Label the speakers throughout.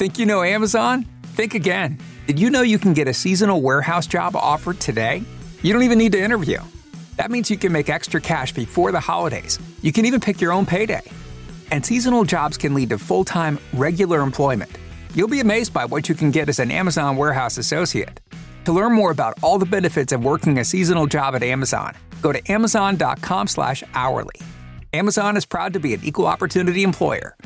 Speaker 1: Think you know Amazon? Think again. Did you know you can get a seasonal warehouse job offer today? You don't even need to interview. That means you can make extra cash before the holidays. You can even pick your own payday. And seasonal jobs can lead to full time, regular employment. You'll be amazed by what you can get as an Amazon warehouse associate. To learn more about all the benefits of working a seasonal job at Amazon, go to amazon.com slash hourly. Amazon is proud to be an equal opportunity employer.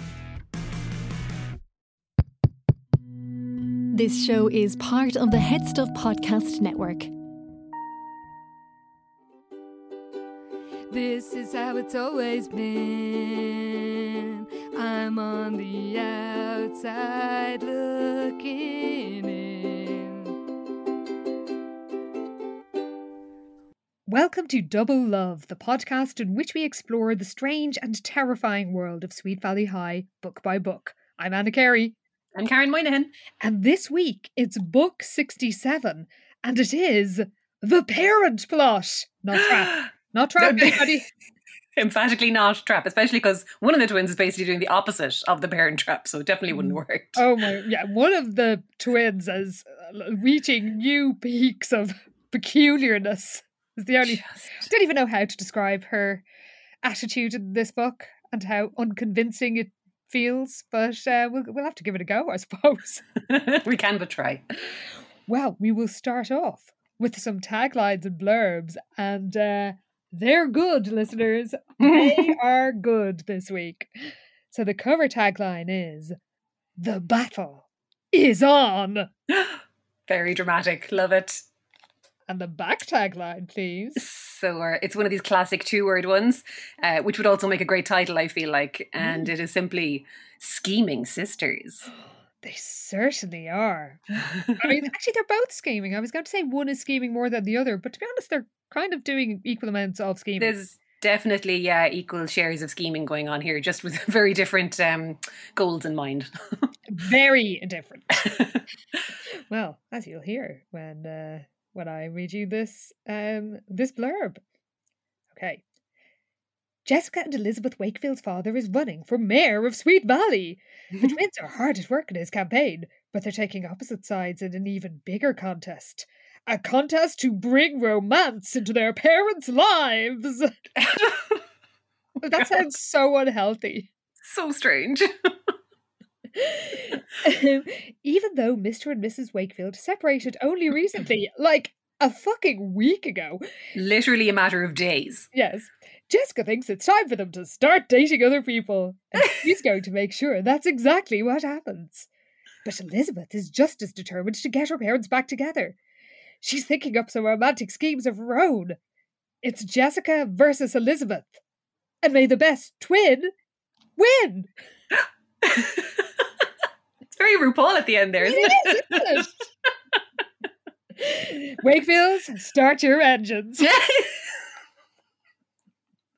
Speaker 2: This show is part of the HeadStuff Podcast Network.
Speaker 3: This is how it's always been. I'm on the outside looking in.
Speaker 4: Welcome to Double Love, the podcast in which we explore the strange and terrifying world of Sweet Valley High, book by book. I'm Anna Carey.
Speaker 5: I'm Karen Moynihan.
Speaker 4: And this week it's book 67, and it is The Parent Plot. Not Trap. Not Trap, anybody.
Speaker 5: Emphatically not trap, especially because one of the twins is basically doing the opposite of the parent trap, so it definitely wouldn't work.
Speaker 4: Oh my, yeah. One of the twins is uh, reaching new peaks of peculiarness. Is the only.
Speaker 5: Just-
Speaker 4: I don't even know how to describe her attitude in this book and how unconvincing it feels, but uh, we'll, we'll have to give it a go, I suppose.
Speaker 5: we can but try.
Speaker 4: Well, we will start off with some taglines and blurbs, and uh, they're good, listeners. They are good this week. So the cover tagline is The battle is on.
Speaker 5: Very dramatic. Love it.
Speaker 4: And the back tagline, please.
Speaker 5: So uh, it's one of these classic two-word ones, uh, which would also make a great title, I feel like. And it is simply "Scheming Sisters."
Speaker 4: They certainly are. I mean, actually, they're both scheming. I was going to say one is scheming more than the other, but to be honest, they're kind of doing equal amounts of scheming.
Speaker 5: There's definitely yeah equal shares of scheming going on here, just with very different um, goals in mind.
Speaker 4: Very different. well, as you'll hear when uh, when I read you this um, this blurb. Okay. Jessica and Elizabeth Wakefield's father is running for mayor of Sweet Valley. The twins are hard at work in his campaign, but they're taking opposite sides in an even bigger contest. A contest to bring romance into their parents' lives. that sounds so unhealthy.
Speaker 5: so strange.
Speaker 4: Even though Mr. and Mrs. Wakefield separated only recently, like a fucking week ago,
Speaker 5: Literally a matter of days.
Speaker 4: yes, Jessica thinks it's time for them to start dating other people. And she's going to make sure that's exactly what happens. But Elizabeth is just as determined to get her parents back together. She's thinking up some romantic schemes of her own. It's Jessica versus Elizabeth. And may the best twin win.
Speaker 5: It's very RuPaul at the end there, isn't
Speaker 4: It
Speaker 5: it?
Speaker 4: is, isn't it? Wakefields, start your engines.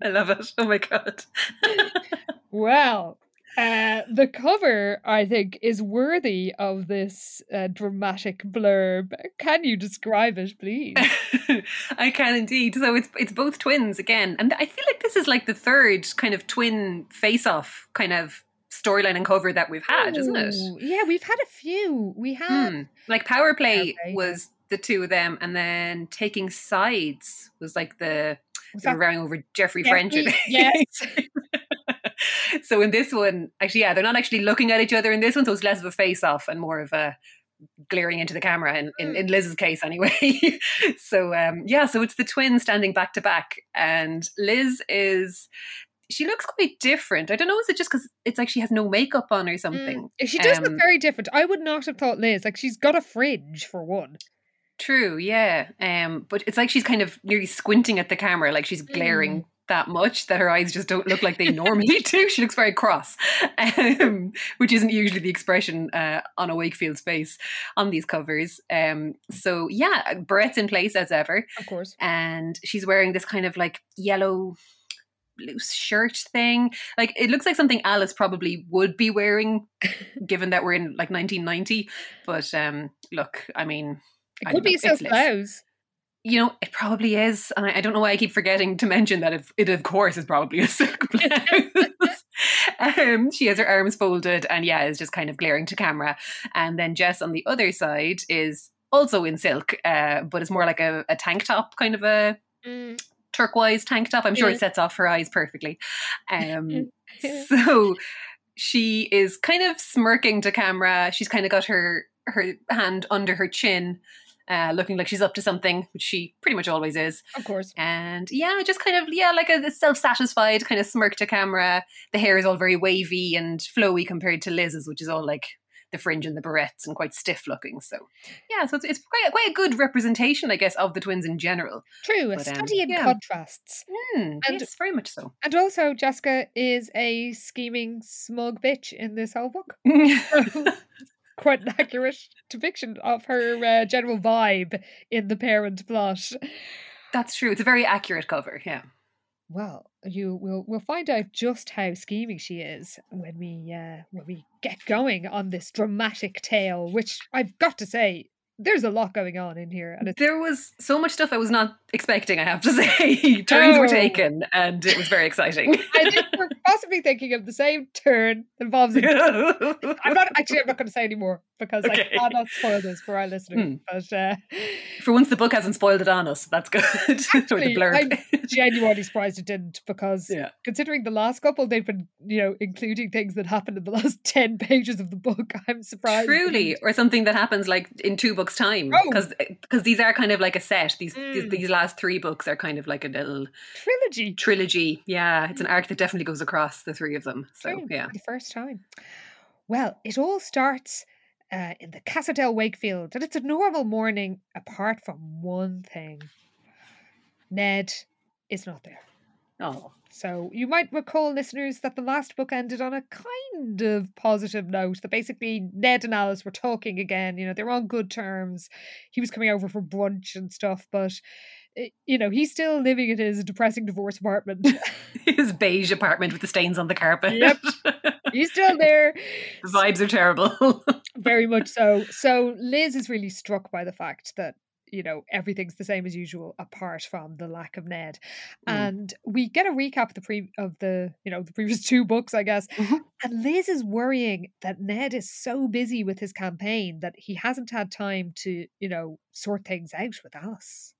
Speaker 5: I love it. Oh my god.
Speaker 4: Well, uh, the cover, I think, is worthy of this uh, dramatic blurb. Can you describe it, please?
Speaker 5: I can indeed. So it's it's both twins again, and I feel like this is like the third kind of twin face-off kind of storyline and cover that we've had, isn't it?
Speaker 4: Yeah, we've had a few. We have.
Speaker 5: Hmm. Like Power Play
Speaker 4: Play,
Speaker 5: was the two of them, and then Taking Sides was like the
Speaker 4: Was
Speaker 5: they were rowing over Jeffrey French.
Speaker 4: Jeffrey? Yes.
Speaker 5: so in this one, actually, yeah, they're not actually looking at each other in this one, so it's less of a face off and more of a glaring into the camera in, in, in Liz's case anyway. so um yeah, so it's the twins standing back to back and Liz is she looks quite different. I don't know, is it just because it's like she has no makeup on or something?
Speaker 4: Mm, She does look
Speaker 5: Um,
Speaker 4: very different. I would not have thought Liz. Like, she's got a fringe, for one.
Speaker 5: True, yeah. Um, but it's like she's kind of nearly squinting at the camera, like she's glaring
Speaker 4: Mm.
Speaker 5: that much that her eyes just don't look like they normally do. She looks very cross, um, which isn't usually the expression uh, on a Wakefield's face on these covers. Um, so yeah, Barrett's in place as ever,
Speaker 4: Of course.
Speaker 5: and she's wearing this kind of like yellow loose shirt thing. Like it looks like something Alice probably would be wearing, given that we're in like 1990. But um, look, I mean.
Speaker 4: It
Speaker 5: I
Speaker 4: could be
Speaker 5: know,
Speaker 4: silk
Speaker 5: it's
Speaker 4: blouse.
Speaker 5: You know, it probably is. And I, I don't know why I keep forgetting to mention that it, it of course, is probably a silk blouse. um, she has her arms folded and yeah, is just kind of glaring to camera. And then Jess on the other side is also in silk, uh, but it's more like a, a tank top kind of a
Speaker 4: Mm.
Speaker 5: Turquoise tank top. I'm sure
Speaker 4: Yeah.
Speaker 5: it sets off her eyes perfectly. Um, so she is kind of smirking to camera. She's kind of got her her hand under her chin, uh, looking like she's up to something, which she pretty much always is.
Speaker 4: Of course.
Speaker 5: And yeah, just kind of yeah, like a self satisfied kind of smirk to camera. The hair is all very wavy and flowy compared to Liz's, which is all like the fringe and the barrettes and quite stiff looking. So yeah, so it's, it's quite, quite a good representation, I guess, of the twins in general.
Speaker 4: True, a
Speaker 5: But, um,
Speaker 4: study in
Speaker 5: yeah.
Speaker 4: contrasts.
Speaker 5: Hmm,
Speaker 4: And-
Speaker 5: yes, very much so.
Speaker 4: And also, Jessica is a scheming, smug bitch in this whole book. Quite an accurate depiction of her uh, general vibe in the parent plot.
Speaker 5: That's true. It's a very accurate cover. Yeah.
Speaker 4: Well, you will we'll find out just how scheming she is when we uh, when we get going on this dramatic tale. Which I've got to say, there's a lot going on in here, and
Speaker 5: There was so much stuff I was not expecting, I have to say. Turns were
Speaker 4: Oh.
Speaker 5: taken, and it was very exciting.
Speaker 4: I think we're possibly thinking of the same turn that involves. I'm not actually. I'm not going to say anymore because
Speaker 5: Okay.
Speaker 4: I cannot spoil this for our listeners. But uh,
Speaker 5: For once, the book hasn't spoiled it on us. That's good.
Speaker 4: Actually. I'm genuinely surprised it didn't because
Speaker 5: yeah.
Speaker 4: considering the last couple, they've been you know including things that happened in the last ten pages of the book. I'm surprised.
Speaker 5: Truly, or something that happens like in two books' time,
Speaker 4: Oh.
Speaker 5: because because these are kind of like a set. These, these
Speaker 4: Mm.
Speaker 5: these last three books are kind of like a little
Speaker 4: trilogy.
Speaker 5: trilogy. Yeah, it's an arc that definitely goes across the three of them. So
Speaker 4: True,
Speaker 5: yeah,
Speaker 4: the first time. Well, it all starts uh, in the Casa del Wakefield, and it's a normal morning apart from one thing. Ned is not there.
Speaker 5: oh,
Speaker 4: So you might recall, listeners, that the last book ended on a kind of positive note. That basically Ned and Alice were talking again. You know, they were on good terms. He was coming over for brunch and stuff, but you know, he's still living in his depressing divorce apartment.
Speaker 5: his beige apartment with the stains on the carpet.
Speaker 4: Yep. he's still there.
Speaker 5: the vibes are terrible.
Speaker 4: Very much so. So Liz is really struck by the fact that you know everything's the same as usual apart from the lack of Ned.
Speaker 5: Mm.
Speaker 4: And we get a recap of the pre of the you know the previous two books, I guess.
Speaker 5: Mhm.
Speaker 4: And Liz is worrying that Ned is so busy with his campaign that he hasn't had time to you know sort things out with Alice.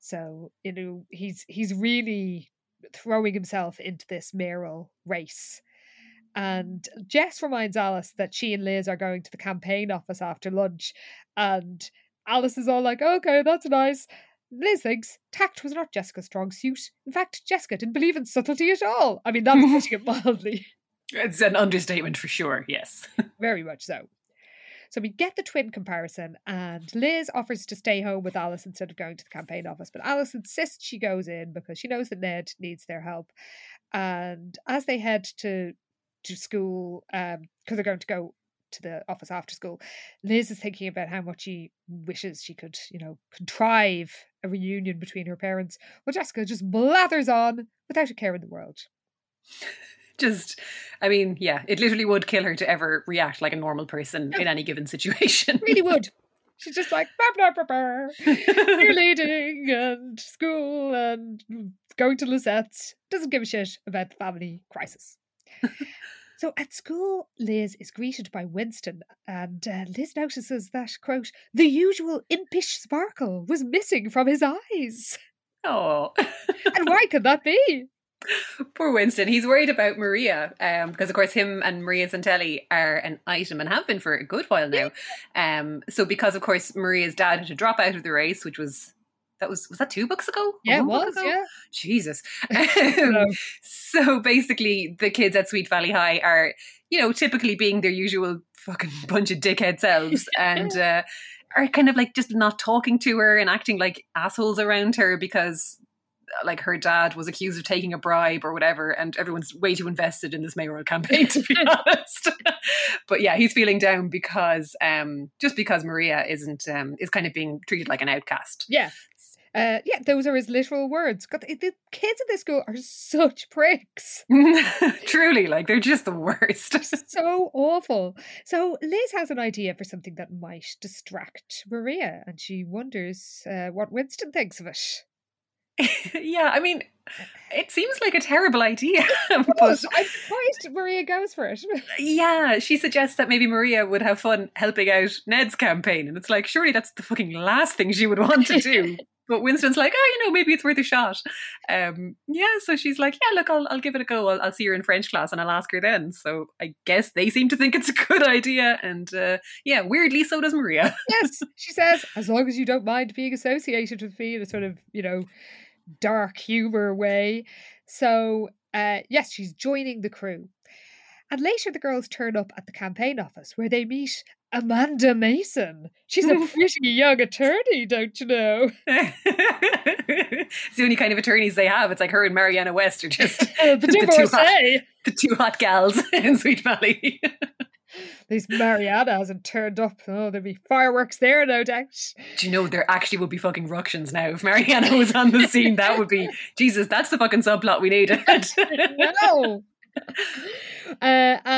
Speaker 4: So you know he's he's really throwing himself into this mayoral race. And Jess reminds Alice that she and Liz are going to the campaign office after lunch. And Alice is all like, okay, that's nice. Liz thinks tact was not Jessica's strong suit. In fact, Jessica didn't believe in subtlety at all. I mean, that's putting it mildly.
Speaker 5: it's an understatement for sure. Yes.
Speaker 4: Very much so. So we get the twin comparison, and Liz offers to stay home with Alice instead of going to the campaign office. But Alice insists she goes in because she knows that Ned needs their help. And as they head to to school, um, because they're going to go to the office after school, Liz is thinking about how much she wishes she could, you know, contrive a reunion between her parents. Well, Jessica just blathers on without a care in the world.
Speaker 5: Just, I mean, yeah, it literally would kill her to ever react like a normal person in any given situation.
Speaker 4: Really would. She's just like blah blah blah blah. cheerleading and school and going to Lisette's. Doesn't give a shit about the family crisis. so at school, Liz is greeted by Winston, and uh, Liz notices that, quote, the usual impish sparkle was missing from his eyes.
Speaker 5: oh,
Speaker 4: And why could that be?
Speaker 5: poor Winston. He's worried about Maria um, because, of course, him and Maria Santelli are an item and have been for a good while now. Um, so, because, of course, Maria's dad had to drop out of the race, which was. That was was that two books ago?
Speaker 4: Yeah, it was,
Speaker 5: ago?
Speaker 4: yeah.
Speaker 5: Jesus.
Speaker 4: So-
Speaker 5: Um, so basically, the kids at Sweet Valley High are, you know, typically being their usual fucking bunch of dickhead selves and uh, are kind of like just not talking to her and acting like assholes around her because. Like her dad was accused of taking a bribe or whatever, and everyone's way too invested in this mayoral campaign, to be honest. but yeah, he's feeling down because um, just because Maria isn't um, is kind of being treated like an outcast.
Speaker 4: Yeah. Uh, yeah, those are his literal words. God, the the kids in this school are such pricks.
Speaker 5: Truly, like they're just the worst.
Speaker 4: so awful. So Liz has an idea for something that might distract Maria, and she wonders uh, what Winston thinks of it.
Speaker 5: yeah, I mean, it seems like a terrible idea.
Speaker 4: But I'm surprised Maria goes for it.
Speaker 5: yeah, she suggests that maybe Maria would have fun helping out Ned's campaign. And it's like, surely that's the fucking last thing she would want to do. but Winston's like, oh, you know, maybe it's worth a shot. Um, yeah, so she's like, yeah, look, I'll, I'll give it a go. I'll, I'll see her in French class and I'll ask her then. So I guess they seem to think it's a good idea. And uh, yeah, weirdly, so does Maria.
Speaker 4: yes, she says, as long as you don't mind being associated with me in a sort of, you know, dark humor way. So, uh, yes, she's joining the crew. And later, the girls turn up at the campaign office where they meet Amanda Mason. She's a pretty young attorney, don't you know?
Speaker 5: it's the only kind of attorneys they have. It's like her and Mariana West are just
Speaker 4: the
Speaker 5: the two hot, the two hot gals in Sweet Valley.
Speaker 4: At least Mariana hasn't turned up. Oh, there'll be fireworks there, no doubt.
Speaker 5: Do you know there actually would be fucking ructions now if Mariana was on the scene? That would be Jesus. That's the fucking subplot we needed.
Speaker 4: no. Uh,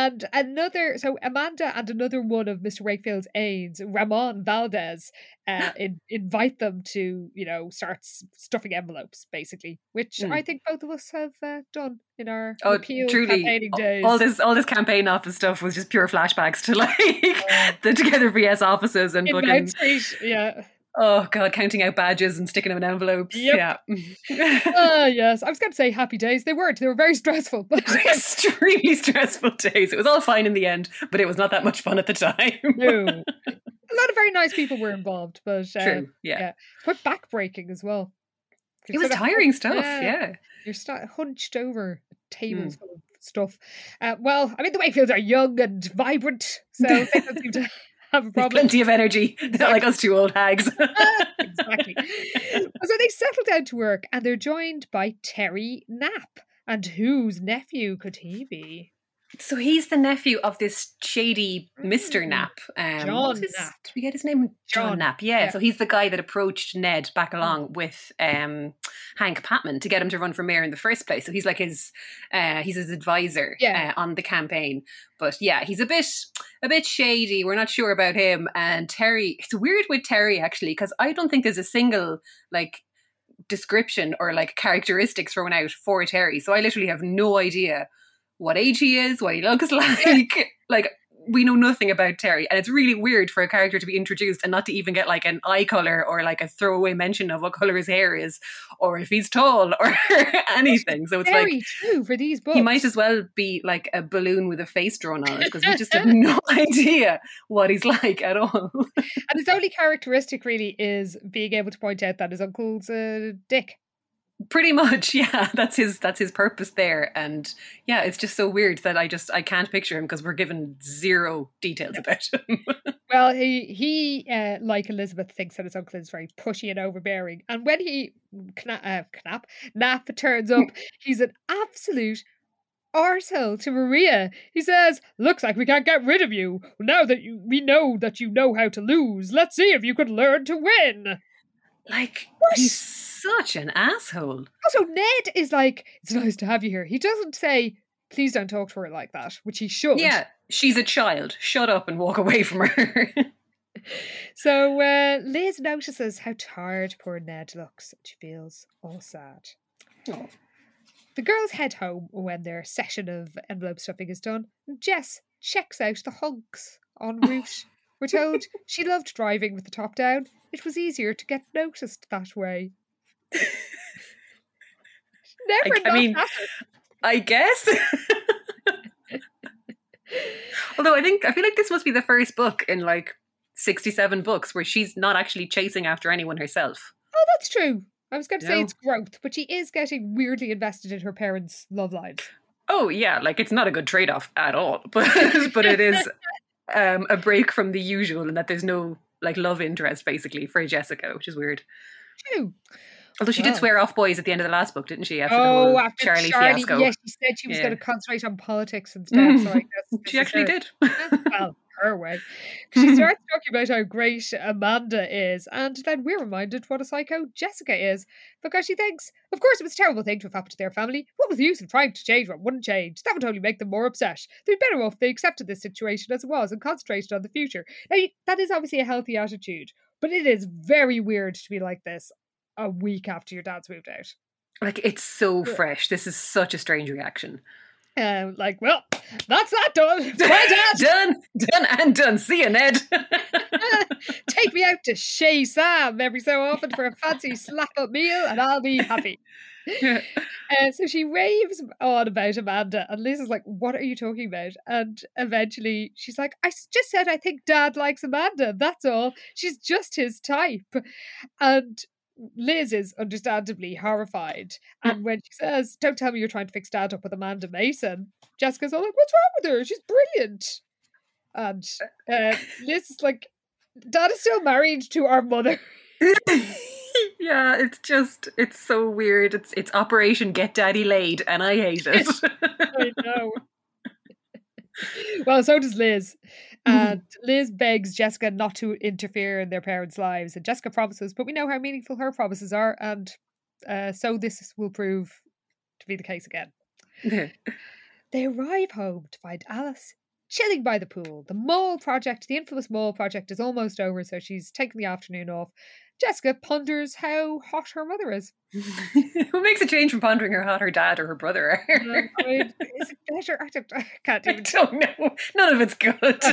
Speaker 4: and another, so Amanda and another one of Mr. Wakefield's aides, Ramon Valdez, uh, in, invite them to, you know, start stuffing envelopes, basically, which
Speaker 5: Mm.
Speaker 4: I think both of us have uh, done in our
Speaker 5: Oh, truly!
Speaker 4: campaigning days.
Speaker 5: All this, all this campaign office stuff was just pure flashbacks to like the Together VS offices and
Speaker 4: in
Speaker 5: fucking
Speaker 4: yeah.
Speaker 5: Oh god, counting out badges and sticking them in envelopes.
Speaker 4: Yep.
Speaker 5: Yeah,
Speaker 4: Ah, yes. I was going to say happy days. They weren't. They were very stressful. But
Speaker 5: extremely stressful days. It was all fine in the end, but it was not that much fun at the time.
Speaker 4: no. A lot of very nice people were involved, but uh,
Speaker 5: True. Yeah.
Speaker 4: yeah. quite backbreaking as well.
Speaker 5: It was tiring stuff. Yeah.
Speaker 4: You're st- hunched over tables full of stuff. Uh, well, I mean, the Wakefields are young and vibrant, so they don't seem to have a problem.
Speaker 5: plenty of energy. They're not like us two old hags.
Speaker 4: exactly. So they settle down to work and they're joined by Terry Knapp. And whose nephew could he be?
Speaker 5: So he's the nephew of this shady Mr.
Speaker 4: Mm.
Speaker 5: Knapp. Um,
Speaker 4: John
Speaker 5: his-
Speaker 4: Knapp.
Speaker 5: Did we get his name? John,
Speaker 4: John,
Speaker 5: Knapp. Yeah.
Speaker 4: yeah.
Speaker 5: So he's the guy that approached Ned back along with um, Hank Patman to get him to run for mayor in the first place. So he's like his, uh, he's his advisor
Speaker 4: Yeah.
Speaker 5: uh, on the campaign. But yeah, he's a bit, a bit shady. We're not sure about him. And Terry, it's weird with Terry actually because I don't think there's a single like description or like characteristics thrown out for Terry. So I literally have no idea what age he is, what he looks like. like we know nothing about Terry, and it's really weird for a character to be introduced and not to even get like an eye color or like a throwaway mention of what color his hair is, or if he's tall or anything. So it's
Speaker 4: Very
Speaker 5: like
Speaker 4: true for these books.
Speaker 5: he might as well be like a balloon with a face drawn on it because we just have no idea what he's like at all.
Speaker 4: And his only characteristic really is being able to point out that his uncle's a dick.
Speaker 5: Pretty much, yeah. That's his that's his purpose there, and yeah, it's just so weird that I just I can't picture him because we're given zero details about him.
Speaker 4: Well, he he uh, like Elizabeth thinks that his uncle is very pushy and overbearing, and when he kna- uh, knap nap turns up, he's an absolute arsehole to Maria. He says, "Looks like we can't get rid of you now that you, we know that you know how to lose. Let's see if you could learn to win."
Speaker 5: like he's such an asshole.
Speaker 4: Also, Ned is like, "It's nice to have you here." He doesn't say, "Please don't talk to her like that," which he should.
Speaker 5: Yeah, she's a child. Shut up and walk away from her.
Speaker 4: So uh, Liz notices how tired poor Ned looks, she feels all sad.
Speaker 5: Oh.
Speaker 4: The girls head home when their session of envelope stuffing is done. Jess checks out the hunks en route. We're told she loved driving with the top down. It was easier to get noticed that way. Never
Speaker 5: I
Speaker 4: not
Speaker 5: mean,
Speaker 4: happened.
Speaker 5: I guess. Although I think I feel like this must be the first book in like sixty-seven books where she's not actually chasing after anyone herself.
Speaker 4: Oh, that's true. I was going to say it's growth, but she is getting weirdly invested in her parents' love lives.
Speaker 5: Oh yeah, like it's not a good trade-off at all, but but it is um, a break from the usual and that there's no like love interest basically for Jessica, which is weird.
Speaker 4: True.
Speaker 5: Although she did swear off boys at the end of the last book, didn't she? After the
Speaker 4: oh, after
Speaker 5: Charlie,
Speaker 4: Charlie,
Speaker 5: fiasco.
Speaker 4: yes, she said she was
Speaker 5: Yeah.
Speaker 4: going to concentrate on politics instead. So I guess
Speaker 5: she actually did.
Speaker 4: well, her way. She starts talking about how great Amanda is, and then we're reminded what a psycho Jessica is, because she thinks, of course, it was a terrible thing to have happened to their family. What was the use in trying to change what wouldn't change? That would only make them more upset. They'd be better off if they accepted this situation as it was and concentrated on the future. Now, that is obviously a healthy attitude, but it is very weird to be like this a week after your dad's moved out.
Speaker 5: Like it's so fresh. This is such a strange reaction.
Speaker 4: Um, like, well, that's that done. Bye, Dad.
Speaker 5: done, done, and done. See you, Ned.
Speaker 4: Take me out to Shea Sam every so often for a fancy slap up meal, and I'll be happy. Uh, so she raves on about Amanda, and Liz is like, "What are you talking about?" And eventually, she's like, "I just said I think Dad likes Amanda. That's all. She's just his type." And Liz is understandably horrified. And when she says, "Don't tell me you're trying to fix Dad up with Amanda Mason," Jessica's all like, "What's wrong with her? She's brilliant." And uh, Liz is like, "Dad is still married to our mother."
Speaker 5: yeah, it's just it's so weird. It's it's Operation Get Daddy Laid, and I hate it.
Speaker 4: I know. well, so does Liz. And Liz begs Jessica not to interfere in their parents' lives. And Jessica promises, but we know how meaningful her promises are. And uh, so this will prove to be the case again. They arrive home to find Alice chilling by the pool. The mole project, the infamous mole project, is almost over, so she's taking the afternoon off. Jessica ponders how hot her mother is.
Speaker 5: Who makes a change from pondering how hot her dad or her brother are?
Speaker 4: Um, I mean, is it better? I, don't, I can't
Speaker 5: I
Speaker 4: even
Speaker 5: don't know. None of it's good.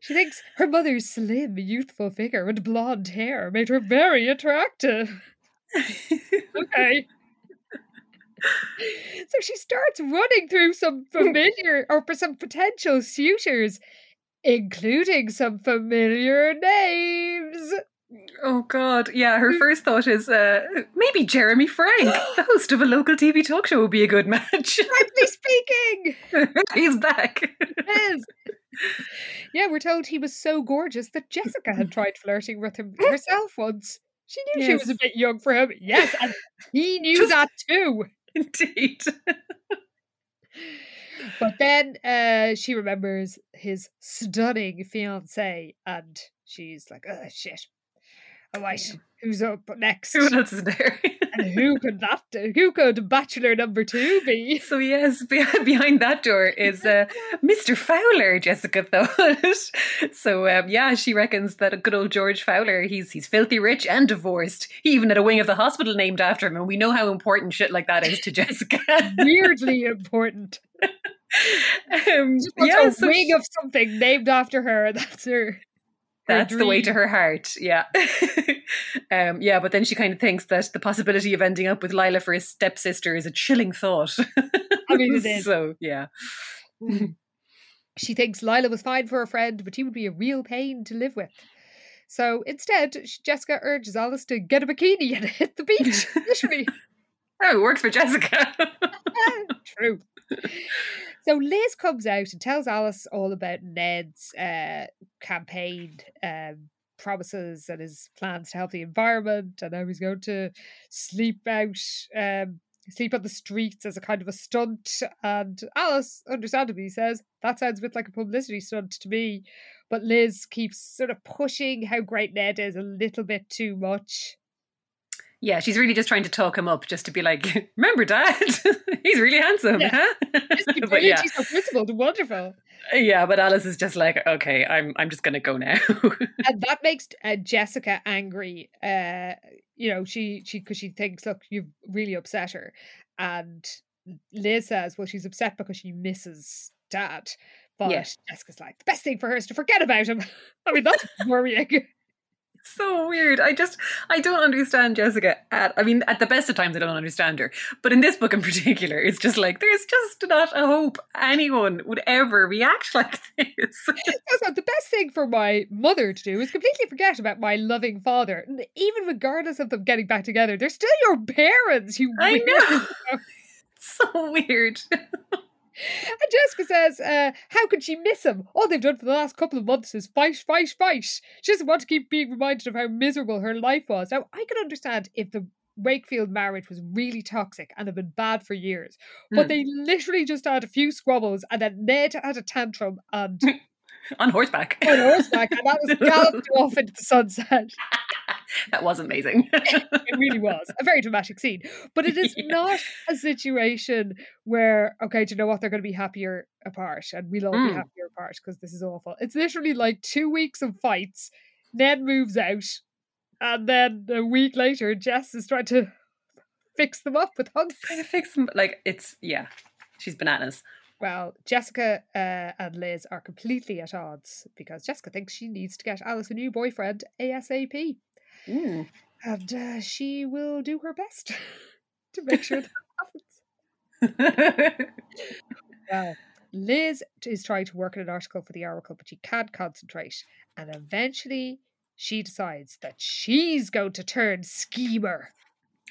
Speaker 4: She thinks her mother's slim, youthful figure and blonde hair made her very attractive. Okay. so she starts running through some familiar or for some potential suitors, including some familiar names.
Speaker 5: oh God, yeah. Her first thought is uh, maybe Jeremy Frank, the host of a local TV talk show, would be a good match.
Speaker 4: Frankly speaking,
Speaker 5: He's back.
Speaker 4: is. Yeah, we're told he was so gorgeous that Jessica had tried flirting with him herself once. She knew she was a bit young for him. Yes, and he knew
Speaker 5: Just-
Speaker 4: that too.
Speaker 5: Indeed.
Speaker 4: But then uh, she remembers his stunning fiance, and she's like, "Oh shit! oh All right, who's up next?
Speaker 5: Who else is there?
Speaker 4: and who could that? do? Who could Bachelor number two be?"
Speaker 5: So yes, behind that door is uh, Mr. Fowler. Jessica thought. so um, yeah, she reckons that a good old George Fowler. He's he's filthy rich and divorced. He even had a wing of the hospital named after him, and we know how important shit like that is to Jessica.
Speaker 4: Weirdly important.
Speaker 5: um, yeah,
Speaker 4: a
Speaker 5: so
Speaker 4: wing
Speaker 5: she-
Speaker 4: of something named after her. That's her.
Speaker 5: That's the way to her heart. Yeah, um, yeah. But then she kind of thinks that the possibility of ending up with Lila for his stepsister is a chilling thought.
Speaker 4: I mean, it is.
Speaker 5: So yeah.
Speaker 4: She thinks Lila was fine for a friend, but he would be a real pain to live with. So instead, Jessica urges Alice to get a bikini and hit the beach. Literally.
Speaker 5: Oh, it works for Jessica.
Speaker 4: True. So Liz comes out and tells Alice all about Ned's uh, campaign um, promises and his plans to help the environment, and how he's going to sleep out, um, sleep on the streets as a kind of a stunt. And Alice, understandably, says that sounds a bit like a publicity stunt to me. But Liz keeps sort of pushing how great Ned is a little bit too much.
Speaker 5: Yeah, she's really just trying to talk him up, just to be like, "Remember, Dad? He's really handsome,
Speaker 4: Yeah.
Speaker 5: huh?" But yeah,
Speaker 4: He's so principled wonderful.
Speaker 5: yeah. But Alice is just like, "Okay, I'm, I'm just gonna go now."
Speaker 4: and that makes uh, Jessica angry. Uh, you know, she she because she thinks, look, you've really upset her, and Liz says, well, she's upset because she misses Dad. But. Jessica's like, the best thing for her is to forget about him. I mean, that's worrying.
Speaker 5: so weird. I just, I don't understand Jessica. At, I mean, at the best of times, I don't understand her. But in this book in particular, it's just like there's just not a hope anyone would ever react like this.
Speaker 4: The best thing for my mother to do is completely forget about my loving father. Even regardless of them getting back together, they're still your parents. You
Speaker 5: I know. so weird.
Speaker 4: And Jessica says, uh, how could she miss him? All they've done for the last couple of months is fight, fight, fight. She doesn't want to keep being reminded of how miserable her life was. Now, I can understand if the Wakefield marriage was really toxic and had been bad for years, but
Speaker 5: Hmm.
Speaker 4: they literally just had a few squabbles and then Ned had a tantrum and
Speaker 5: On horseback.
Speaker 4: on horseback and that was galloped off into the sunset.
Speaker 5: that was amazing.
Speaker 4: It really was a very dramatic scene. But it is
Speaker 5: Yeah.
Speaker 4: not a situation where, okay, do you know what? They're going to be happier apart and we'll all be
Speaker 5: Mm.
Speaker 4: happier apart because this is awful. It's literally like two weeks of fights. Ned moves out And then a week later, Jess is trying to fix them up with hugs.
Speaker 5: Trying to fix them. Like, it's, yeah, she's bananas.
Speaker 4: Well, Jessica uh, and Liz are completely at odds because Jessica thinks she needs to get Alice a new boyfriend ASAP.
Speaker 5: Mm.
Speaker 4: And uh, she will do her best to make sure that happens. Well, Liz is trying to work on an article for the Oracle, but she can't concentrate. And eventually she decides that she's going to turn schemer.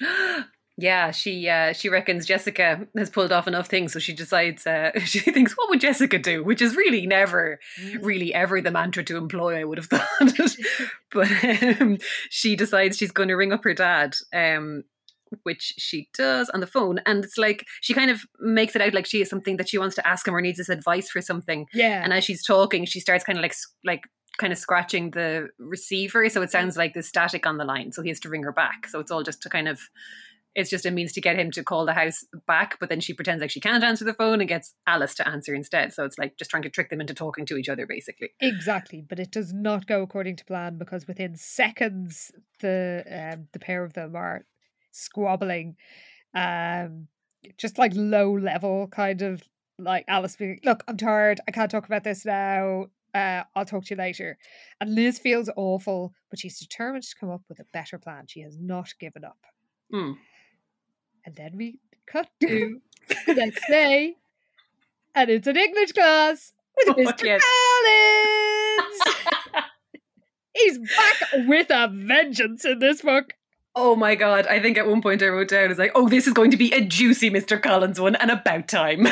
Speaker 5: yeah, she uh, she reckons Jessica has pulled off enough things, so she decides uh, she thinks, what would Jessica do? Which is really never, really ever the mantra to employ. I would have thought, but um, she decides she's going to ring up her dad. Um, which she does on the phone. And it's like she kind of makes it out like she has something that she wants to ask him or needs his advice for something.
Speaker 4: Yeah.
Speaker 5: And as she's talking, she starts kind of like like kind of scratching the receiver, so it sounds like there's static on the line. So he has to ring her back. So it's all just to kind of. It's just a means to get him to call the house back, but then she pretends like she can't answer the phone and gets Alice to answer instead. So it's like just trying to trick them into talking to each other, basically.
Speaker 4: Exactly, but it does not go according to plan because within seconds the um, the pair of them are squabbling, um, just like low level kind of like Alice being, "Look, I'm tired. I can't talk about this now. Uh, I'll talk to you later." And Liz feels awful, but she's determined to come up with a better plan. She has not given up.
Speaker 5: Hmm.
Speaker 4: And then we cut to the next day, and it's an English class with
Speaker 5: Oh,
Speaker 4: Mr.
Speaker 5: yes.
Speaker 4: Collins. He's back with a vengeance in this book.
Speaker 5: Oh my god! I think at one point I wrote down, "It's like, oh, this is going to be a juicy Mr. Collins one, and about time."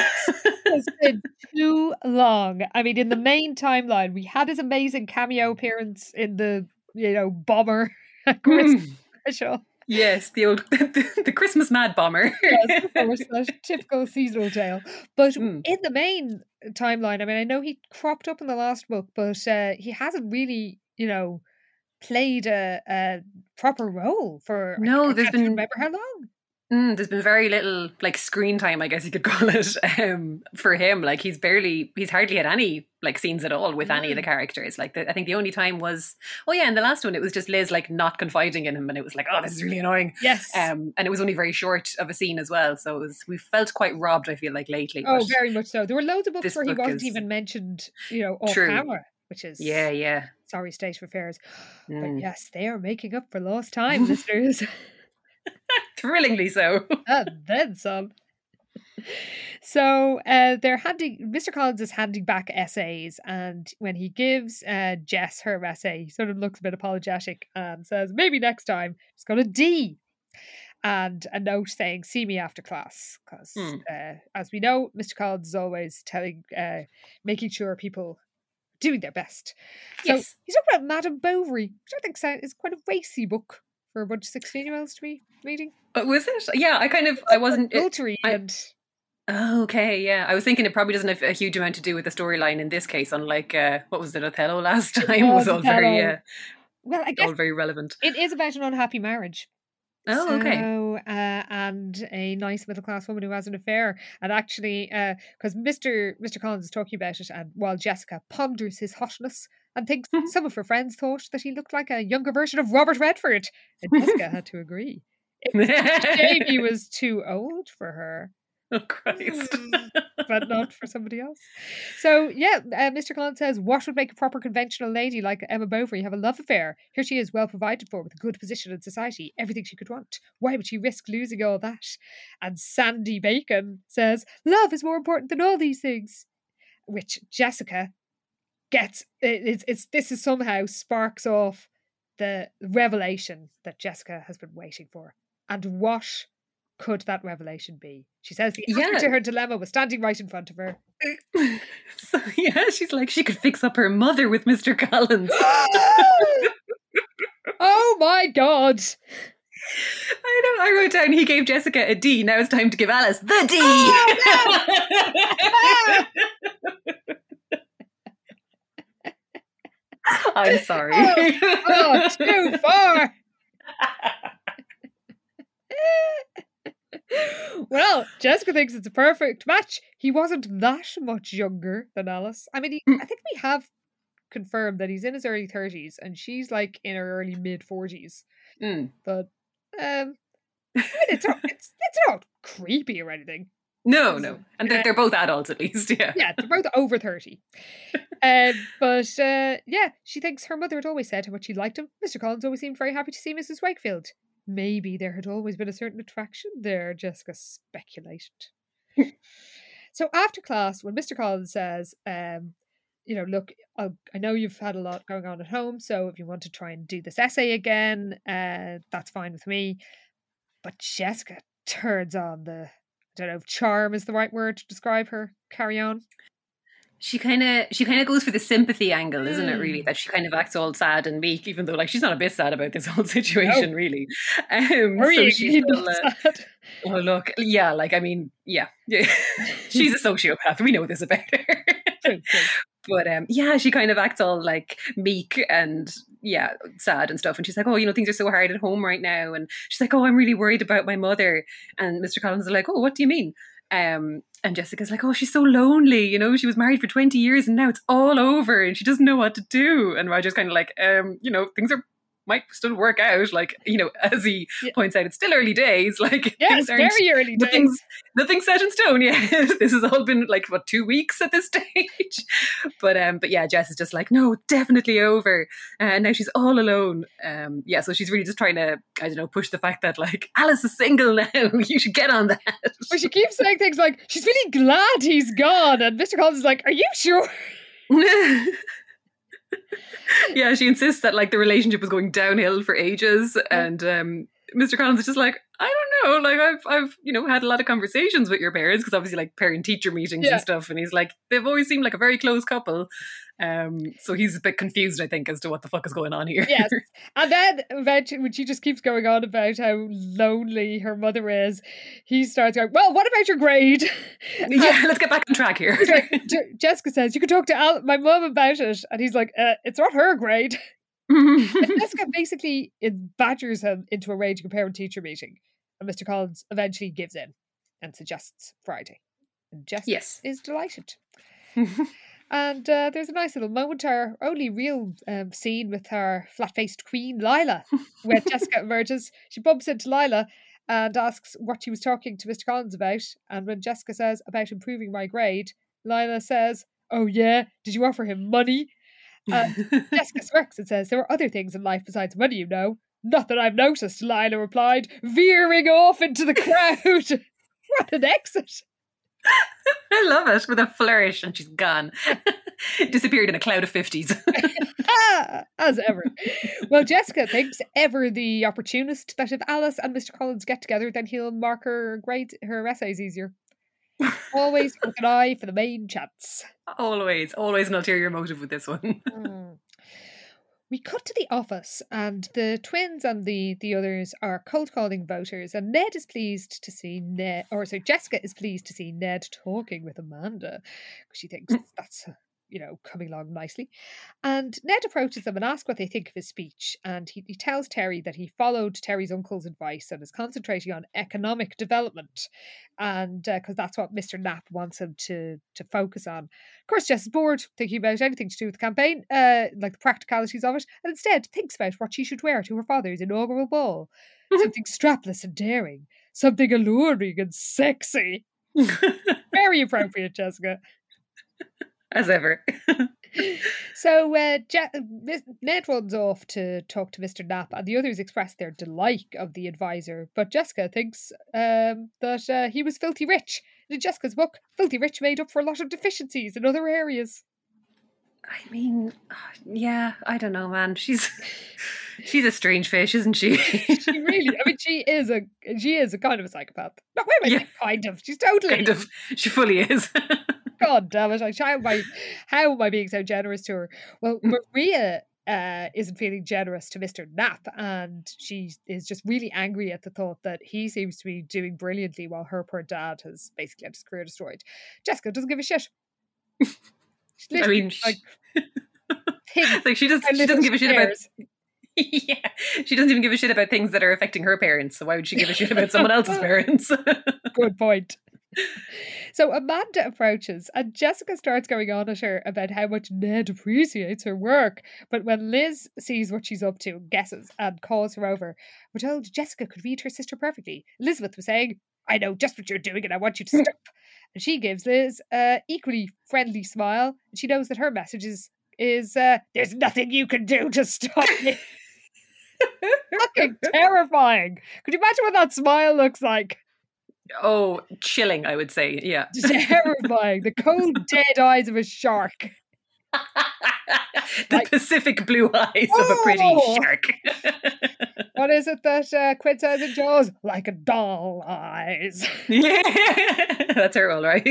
Speaker 4: It's been too long. I mean, in the main timeline, we had his amazing cameo appearance in the, you know, bomber Christmas
Speaker 5: Mm.
Speaker 4: special.
Speaker 5: Yes, the old the, Christmas Mad Bomber.
Speaker 4: Yes, of course, that typical seasonal tale. But
Speaker 5: Mm.
Speaker 4: in the main timeline, I mean, I know he cropped up in the last book, but uh, he hasn't really, you know, played a, a proper role for.
Speaker 5: No,
Speaker 4: I
Speaker 5: there's
Speaker 4: can't
Speaker 5: been-
Speaker 4: remember how long.
Speaker 5: Mm, there's been very little like screen time, I guess you could call it, um, for him. Like he's barely, he's hardly had any like scenes at all with any of the
Speaker 4: Mm.
Speaker 5: characters. Like the, I think the only time was, oh yeah, in the last one it was just Liz like not confiding in him, and it was like, oh, this is really annoying.
Speaker 4: Yes.
Speaker 5: Um, and it was only very short of a scene as well, so it was we felt quite robbed. I feel like lately.
Speaker 4: oh, very much so. There were loads of books where he
Speaker 5: book
Speaker 4: wasn't
Speaker 5: is-
Speaker 4: even mentioned, you know, off
Speaker 5: True.
Speaker 4: camera, which is
Speaker 5: yeah, yeah.
Speaker 4: sorry state of affairs. But
Speaker 5: Mm.
Speaker 4: yes, they are making up for lost time, listeners.
Speaker 5: Thrillingly so.
Speaker 4: and then some. So uh, they're handing Mr. Collins is handing back essays, and when he gives uh, Jess her essay, he sort of looks a bit apologetic and says, "Maybe next time." She's got a D, and a note saying, "See me after class," because
Speaker 5: Hmm.
Speaker 4: uh, as we know, Mr. Collins is always telling, uh, making sure people are doing their best. So
Speaker 5: Yes.
Speaker 4: he's talking about Madame Bovary, which I think is quite a racy book for a bunch of sixteen-year-olds to be reading.
Speaker 5: But was it? Yeah, I kind of I wasn't. it- I-
Speaker 4: and
Speaker 5: Oh, okay, yeah. I was thinking it probably doesn't have a huge amount to do with the storyline in this case, unlike uh, what was it, Othello last time? It was
Speaker 4: was
Speaker 5: all very, uh,
Speaker 4: well, I guess
Speaker 5: all very relevant.
Speaker 4: it is about an unhappy marriage.
Speaker 5: Oh, okay.
Speaker 4: Uh, and a nice middle class woman who has an affair, and actually, because Mister Mister Collins is talking about it, and while Jessica ponders his hotness and thinks
Speaker 5: Mhm.
Speaker 4: some of her friends thought that he looked like a younger version of Robert Redford, and Jessica had to agree. It was a shame he was too old for her.
Speaker 5: Oh Christ!
Speaker 4: but not for somebody else. So yeah, uh, Mr. Collins says, "What would make a proper conventional lady like Emma Bovary have a love affair? Here she is, well provided for, with a good position in society, everything she could want. Why would she risk losing all that?" And Sandy Bacon says, "Love is more important than all these things," which Jessica gets. it- It's, it's this is somehow sparks off the revelation that Jessica has been waiting for, and what could that revelation be? She says the answer
Speaker 5: Yeah.
Speaker 4: to her dilemma was standing right in front of her.
Speaker 5: so yeah, she's like she could fix up her mother with Mr. Collins.
Speaker 4: oh my god!
Speaker 5: I know. I wrote down he gave Jessica a D. Now it's time to give Alice the D. Oh, I'm sorry.
Speaker 4: Oh, oh too far! Well, Jessica thinks it's a perfect match. He wasn't that much younger than Alice. I mean, he,
Speaker 5: Mm.
Speaker 4: I think we have confirmed that he's in his early 30s and she's like in her early mid 40s.
Speaker 5: Mm.
Speaker 4: But um, it's not, it's it's not creepy or anything.
Speaker 5: No, no, and they're, they're both adults at least. Yeah,
Speaker 4: yeah, they're both over 30. um, but uh, yeah, she thinks her mother had always said how much she liked him. Mr. Collins always seemed very happy to see Mrs. Wakefield. Maybe there had always been a certain attraction there, Jessica speculated. so after class, when Mr. Collins says, um, you know, look, i i know you've had a lot going on at home, so if you want to try and do this essay again, uh, that's fine with me. But Jessica turns on the, I don't know if charm is the right word to describe her. Carry on
Speaker 5: she kind of she kind of goes for the sympathy angle, isn't it? Really,
Speaker 4: Hmm.
Speaker 5: that she kind of acts all sad and meek, even though like she's not a bit sad about this whole situation,
Speaker 4: No.
Speaker 5: really. Um,
Speaker 4: Are
Speaker 5: so she's all, uh,
Speaker 4: sad?
Speaker 5: oh look, yeah, like I mean, yeah, yeah, she's a sociopath. We know this about her. But um, yeah, she kind of acts all like meek and yeah, sad and stuff. And she's like, oh, you know, things are so hard at home right now. And she's like, oh, I'm really worried about my mother. And Mr. Collins is like, oh, what do you mean? Um, and Jessica's like, oh, she's so lonely. You know, she was married for 20 years and now it's all over and she doesn't know what to do. And Roger's kind of like, um, you know, things are might still work out. Like, you know, as he
Speaker 4: Yeah.
Speaker 5: points out, it's still early days. Like,
Speaker 4: Yes, very early days.
Speaker 5: nothing's nothing's set in stone yet. this has all been like what two weeks at this stage. But um, but yeah, Jess is just like, no, definitely over. And now she's all alone. Um, yeah, so she's really just trying to, I don't know, push the fact that like Alice is single now. you should get on that.
Speaker 4: But she keeps saying things like, she's really glad he's gone. And Mr. Collins is like, are you sure?
Speaker 5: yeah, she insists that like the relationship was going downhill for ages, and um, Mr. Collins is just like, I don't know, like I've I've you know had a lot of conversations with your parents because obviously like parent teacher meetings
Speaker 4: Yeah.
Speaker 5: and stuff, and he's like they've always seemed like a very close couple, um, so he's a bit confused I think as to what the fuck is going on here.
Speaker 4: Yes. And then eventually, when she just keeps going on about how lonely her mother is, he starts going, well, what about your grade?
Speaker 5: yeah, let's get back on track here.
Speaker 4: Like, Jessica says, you can talk to Al- my mom about it. And he's like, uh, it's not her grade. Jessica basically it badgers him into arranging a parent teacher meeting. And Mr. Collins eventually gives in and suggests Friday. And Jessica
Speaker 5: yes.
Speaker 4: is delighted. And uh, there's a nice little moment, our only real um, scene with our flat faced queen, Lila, where Jessica emerges. She bumps into Lila and asks what she was talking to Mr. Collins about. And when Jessica says about improving my grade, Lila says, Oh, yeah, did you offer him money? Jessica smirks and says, There are other things in life besides money, you know. Not that I've noticed, Lila replied, veering off into the crowd. what an exit!
Speaker 5: I love it with a flourish, and she's gone. Disappeared in a cloud of 50s.
Speaker 4: Ah, as ever. Well, Jessica thinks ever the opportunist that if Alice and Mr. Collins get together, then he'll mark her grade her essays easier. Always with an eye for the main chance.
Speaker 5: always, always an ulterior motive with this one.
Speaker 4: Mm. We cut to the office, and the twins and the the others are cold calling voters. And Ned is pleased to see Ned, or so Jessica is pleased to see Ned talking with Amanda because she thinks that's you know coming along nicely. And Ned approaches them and asks what they think of his speech. And he, he tells Terry that he followed Terry's uncle's advice and is concentrating on economic development, and because that's what Mister Knapp wants him to to focus on. Of course, Jess is bored thinking about anything to do with the campaign, uh, like the practicalities of it, and instead thinks about what she should wear to her father's inaugural ball. Something strapless and daring, something alluring and sexy. Very appropriate, Jessica.
Speaker 5: As ever.
Speaker 4: So uh, Je- Ned runs off to talk to Mr. Knapp, and the others express their delight of the advisor. But Jessica thinks um, that uh, he was filthy rich. In Jessica's book, filthy rich made up for a lot of deficiencies in other areas.
Speaker 5: I mean, yeah, I don't know, man. She's she's a strange fish, isn't she?
Speaker 4: She really, I mean, she is a she is a kind of a psychopath. No, wait a minute, kind of. She's totally
Speaker 5: kind of. She fully is.
Speaker 4: God damn it! I how am I how am I being so generous to her? Well, Maria uh, isn't feeling generous to Mister Knapp, and she is just really angry at the thought that he seems to be doing brilliantly while her poor dad has basically had his career destroyed. Jessica doesn't give a shit.
Speaker 5: I mean,
Speaker 4: like
Speaker 5: she, like she just
Speaker 4: and
Speaker 5: she doesn't give a shit about. yeah, she doesn't even give a shit about things that are affecting her parents. So why would she give a shit about someone else's parents?
Speaker 4: Good point. So Amanda approaches, and Jessica starts going on at her about how much Ned appreciates her work. But when Liz sees what she's up to, guesses, and calls her over, we're told Jessica could read her sister perfectly. Elizabeth was saying, I know just what you're doing, and I want you to stop. and she gives Liz a equally friendly smile. And she knows that her message is, is uh, there's nothing you can do to stop me. Fucking terrifying. Could you imagine what that smile looks like?
Speaker 5: Oh, chilling, I would say. Yeah.
Speaker 4: Terrifying. The cold, dead eyes of a shark.
Speaker 5: the
Speaker 4: Like-
Speaker 5: Pacific blue eyes of a pretty
Speaker 4: Oh!
Speaker 5: shark.
Speaker 4: What is it that uh, Quint says in Jaws? Like a doll eyes.
Speaker 5: yeah. That's her, all right.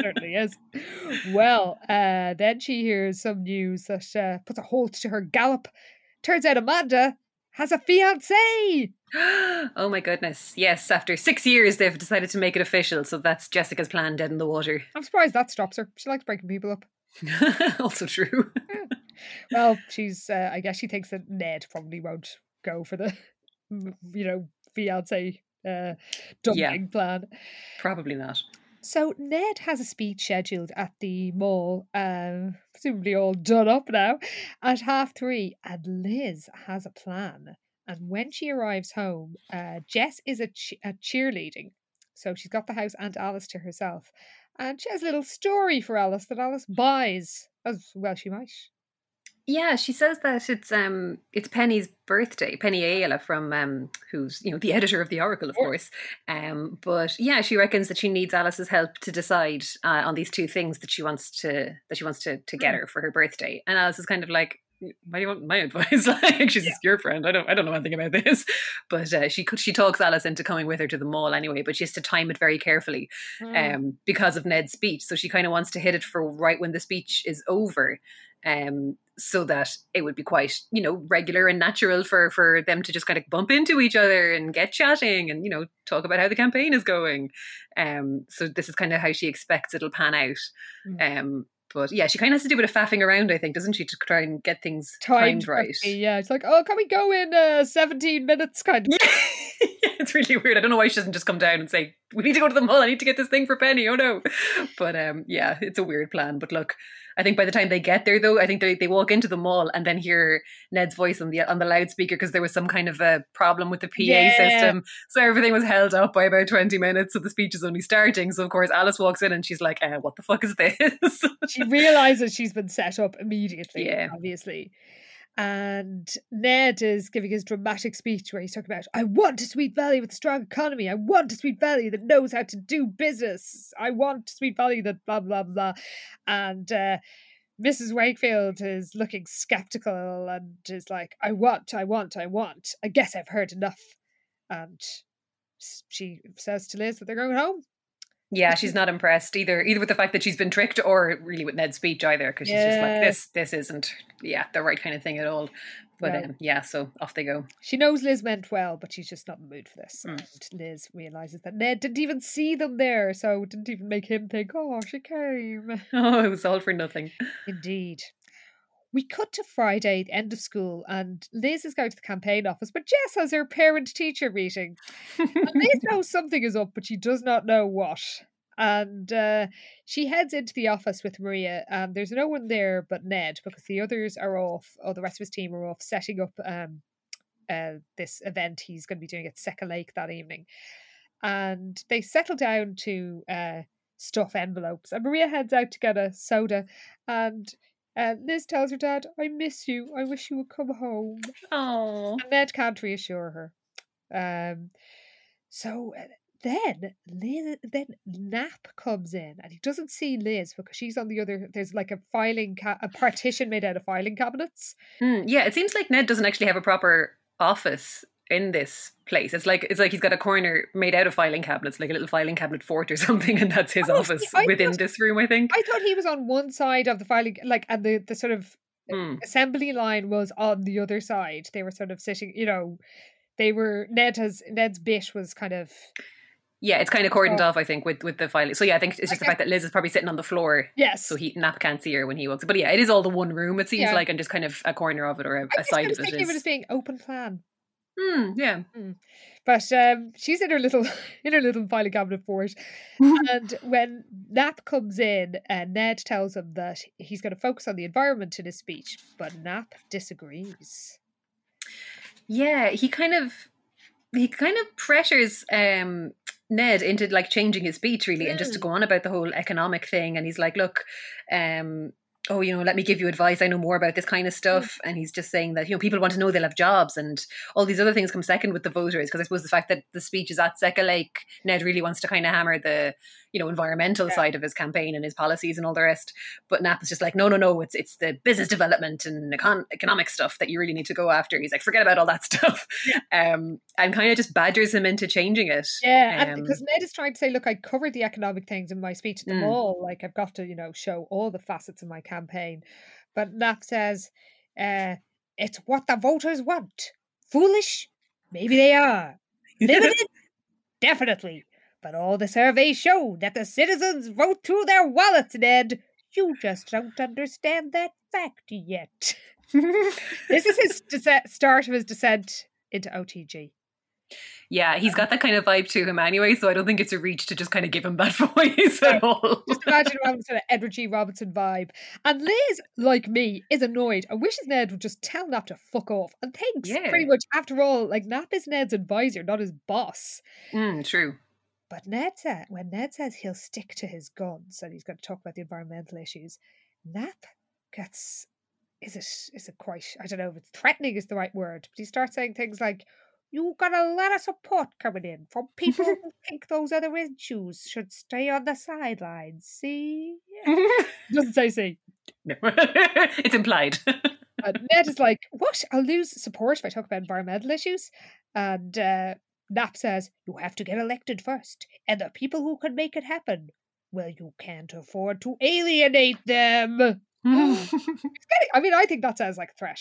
Speaker 4: Certainly is. Well, uh, then she hears some news that uh, puts a halt to her gallop. Turns out Amanda has a fiance.
Speaker 5: oh my goodness. Yes, after six years, they've decided to make it official. So that's Jessica's plan dead in the water.
Speaker 4: I'm surprised that stops her. She likes breaking people up.
Speaker 5: also true.
Speaker 4: Well, she's. Uh, I guess she thinks that Ned probably won't go for the, you know, fiance uh, dumping plan.
Speaker 5: Probably not.
Speaker 4: So Ned has a speech scheduled at the mall, um, presumably all done up now, at half three, and Liz has a plan. And when she arrives home, uh, Jess is at, che- at cheerleading, so she's got the house and Alice to herself, and she has a little story for Alice that Alice buys as well. She might.
Speaker 5: Yeah, she says that it's um it's Penny's birthday, Penny Ayala from um who's you know the editor of the Oracle, of
Speaker 4: Yeah.
Speaker 5: course. Um, but yeah, she reckons that she needs Alice's help to decide uh, on these two things that she wants to that she wants to to get
Speaker 4: Hmm.
Speaker 5: her for her birthday. And Alice is kind of like, why do you want my advice? like she's
Speaker 4: Yeah.
Speaker 5: your friend. I don't I don't know anything about this. But uh, she could she talks Alice into coming with her to the mall anyway. But she has to time it very carefully
Speaker 4: Mm.
Speaker 5: um, because of Ned's speech. So she kind of wants to hit it for right when the speech is over, um, so that it would be quite, you know, regular and natural for for them to just kind of bump into each other and get chatting and you know talk about how the campaign is going. Um, so this is kind of how she expects it'll pan out.
Speaker 4: Mm.
Speaker 5: Um, but yeah, she kind of has to do a bit of faffing around, I think, doesn't she, to try and get things
Speaker 4: Timed
Speaker 5: timed right.
Speaker 4: Yeah, it's like, oh, can we go in uh, 17 minutes? Kind of.
Speaker 5: Yeah, it's really weird. I don't know why she doesn't just come down and say, "We need to go to the mall. I need to get this thing for Penny." Oh no! But um, yeah, it's a weird plan. But look, I think by the time they get there, though, I think they, they walk into the mall and then hear Ned's voice on the on the loudspeaker because there was some kind of a problem with the PA
Speaker 4: Yeah.
Speaker 5: system, so everything was held up by about twenty minutes. So the speech is only starting. So of course, Alice walks in and she's like, uh, "What the fuck is this?"
Speaker 4: she realizes she's been set up immediately,
Speaker 5: Yeah.
Speaker 4: obviously. And Ned is giving his dramatic speech where he's talking about, I want a sweet valley with a strong economy. I want a sweet valley that knows how to do business. I want sweet valley that blah, blah, blah. And uh, Mrs. Wakefield is looking skeptical and is like, I want, I want, I want. I guess I've heard enough. And she says to Liz that they're going home.
Speaker 5: Yeah, she's not impressed either, either with the fact that she's been tricked or really with Ned's speech either, because she's just like, this, this isn't, yeah, the right kind of thing at all. But
Speaker 4: No.
Speaker 5: um, yeah, so off they go.
Speaker 4: She knows Liz meant well, but she's just not in the mood for this.
Speaker 5: Mm.
Speaker 4: And Liz realizes that Ned didn't even see them there, so it didn't even make him think, oh, she came.
Speaker 5: Oh, it was all for nothing.
Speaker 4: Indeed. We cut to Friday, the end of school, and Liz is going to the campaign office, but Jess has her parent teacher meeting. And Liz knows something is up, but she does not know what. And uh, she heads into the office with Maria, and there's no one there but Ned because the others are off, or the rest of his team are off setting up um, uh, this event he's going to be doing at Secca Lake that evening. And they settle down to uh, stuff envelopes, and Maria heads out to get a soda. And uh, Liz tells her dad, I miss you. I wish you would come home.
Speaker 5: Oh,
Speaker 4: And Ned can't reassure her. Um, so uh, then Liz, then Nap comes in, and he doesn't see Liz because she's on the other. There's like a filing, ca- a partition made out of filing cabinets.
Speaker 5: Hmm, yeah. It seems like Ned doesn't actually have a proper office in this place. It's like it's like he's got a corner made out of filing cabinets, like a little filing cabinet fort or something, and that's his
Speaker 4: Oh,
Speaker 5: office
Speaker 4: I
Speaker 5: within
Speaker 4: thought-
Speaker 5: this room. I think.
Speaker 4: I thought he was on one side of the filing, like, and the the sort of
Speaker 5: Hmm.
Speaker 4: assembly line was on the other side. They were sort of sitting, you know. They were Ned has Ned's bit was kind of
Speaker 5: Yeah, it's kind of cordoned
Speaker 4: Oh.
Speaker 5: off, I think, with with the filing. So yeah, I think it's just the fact that Liz is probably sitting on the floor,
Speaker 4: yes.
Speaker 5: so he Nap can't see her when he walks. But yeah, it is all the one room. It seems
Speaker 4: Yeah.
Speaker 5: like, and just kind of a corner of it or a,
Speaker 4: I
Speaker 5: side
Speaker 4: of
Speaker 5: it
Speaker 4: thinking of it as being open plan.
Speaker 5: Hmm, yeah.
Speaker 4: But um, she's in her little in her little filing cabinet for it. and when Nap comes in, uh, Ned tells him that he's going to focus on the environment in his speech, but Nap disagrees.
Speaker 5: Yeah, he kind of he kind of pressures um Ned into like changing his speech really and just to
Speaker 4: Mm.
Speaker 5: go on about the whole economic thing and he's like look um oh you know let me give you advice. I know more about this kind of hmm. stuff. And he's just saying that you know people want to know they'll have jobs and all these other things come second with the voters. Because I suppose the fact that the speech is at Secca Lake Ned really wants to kind of hammer the you know environmental
Speaker 4: Yeah.
Speaker 5: side of his campaign and his policies and all the rest but Nap is just like no no no it's it's the business development and econ- economic stuff that you really need to go after he's like forget about all that stuff um and kind of just badgers him into changing it
Speaker 4: Yeah,
Speaker 5: Um,
Speaker 4: because Ned is trying to say, look, I covered the economic things in my speech at the
Speaker 5: Mm.
Speaker 4: mall. Like I've got to, you know, show all the facets of my campaign. But Nap says, uh, it's what the voters want. Foolish? Maybe they are. Limited? Definitely. But all the surveys show that the citizens vote through their wallets, Ned. You just don't understand that fact yet. this is his start of his descent into OTG.
Speaker 5: yeah he's got that kind of vibe to him anyway so I don't think it's a reach to just kind of give him that voice at all
Speaker 4: Just imagine having sort of Edward G. Robinson vibe. And Liz, like me, is annoyed and wishes Ned would just tell Nap to fuck off and thinks
Speaker 5: Yeah.
Speaker 4: pretty much after all, like Nap is Ned's advisor, not his boss.
Speaker 5: Mm, true
Speaker 4: But Ned said when Ned says he'll stick to his guns and he's going to talk about the environmental issues, Nap gets is it is it quite I don't know if it's threatening is the right word, but he starts saying things like you got a lot of support coming in from people who think those other issues should stay on the sidelines. See? Doesn't say see.
Speaker 5: no. it's implied
Speaker 4: And Ned is like, What? I'll lose support if I talk about environmental issues. And uh, Nap says, You have to get elected first. And the people who can make it happen, well, you can't afford to alienate them. I mean, I think that sounds like a threat.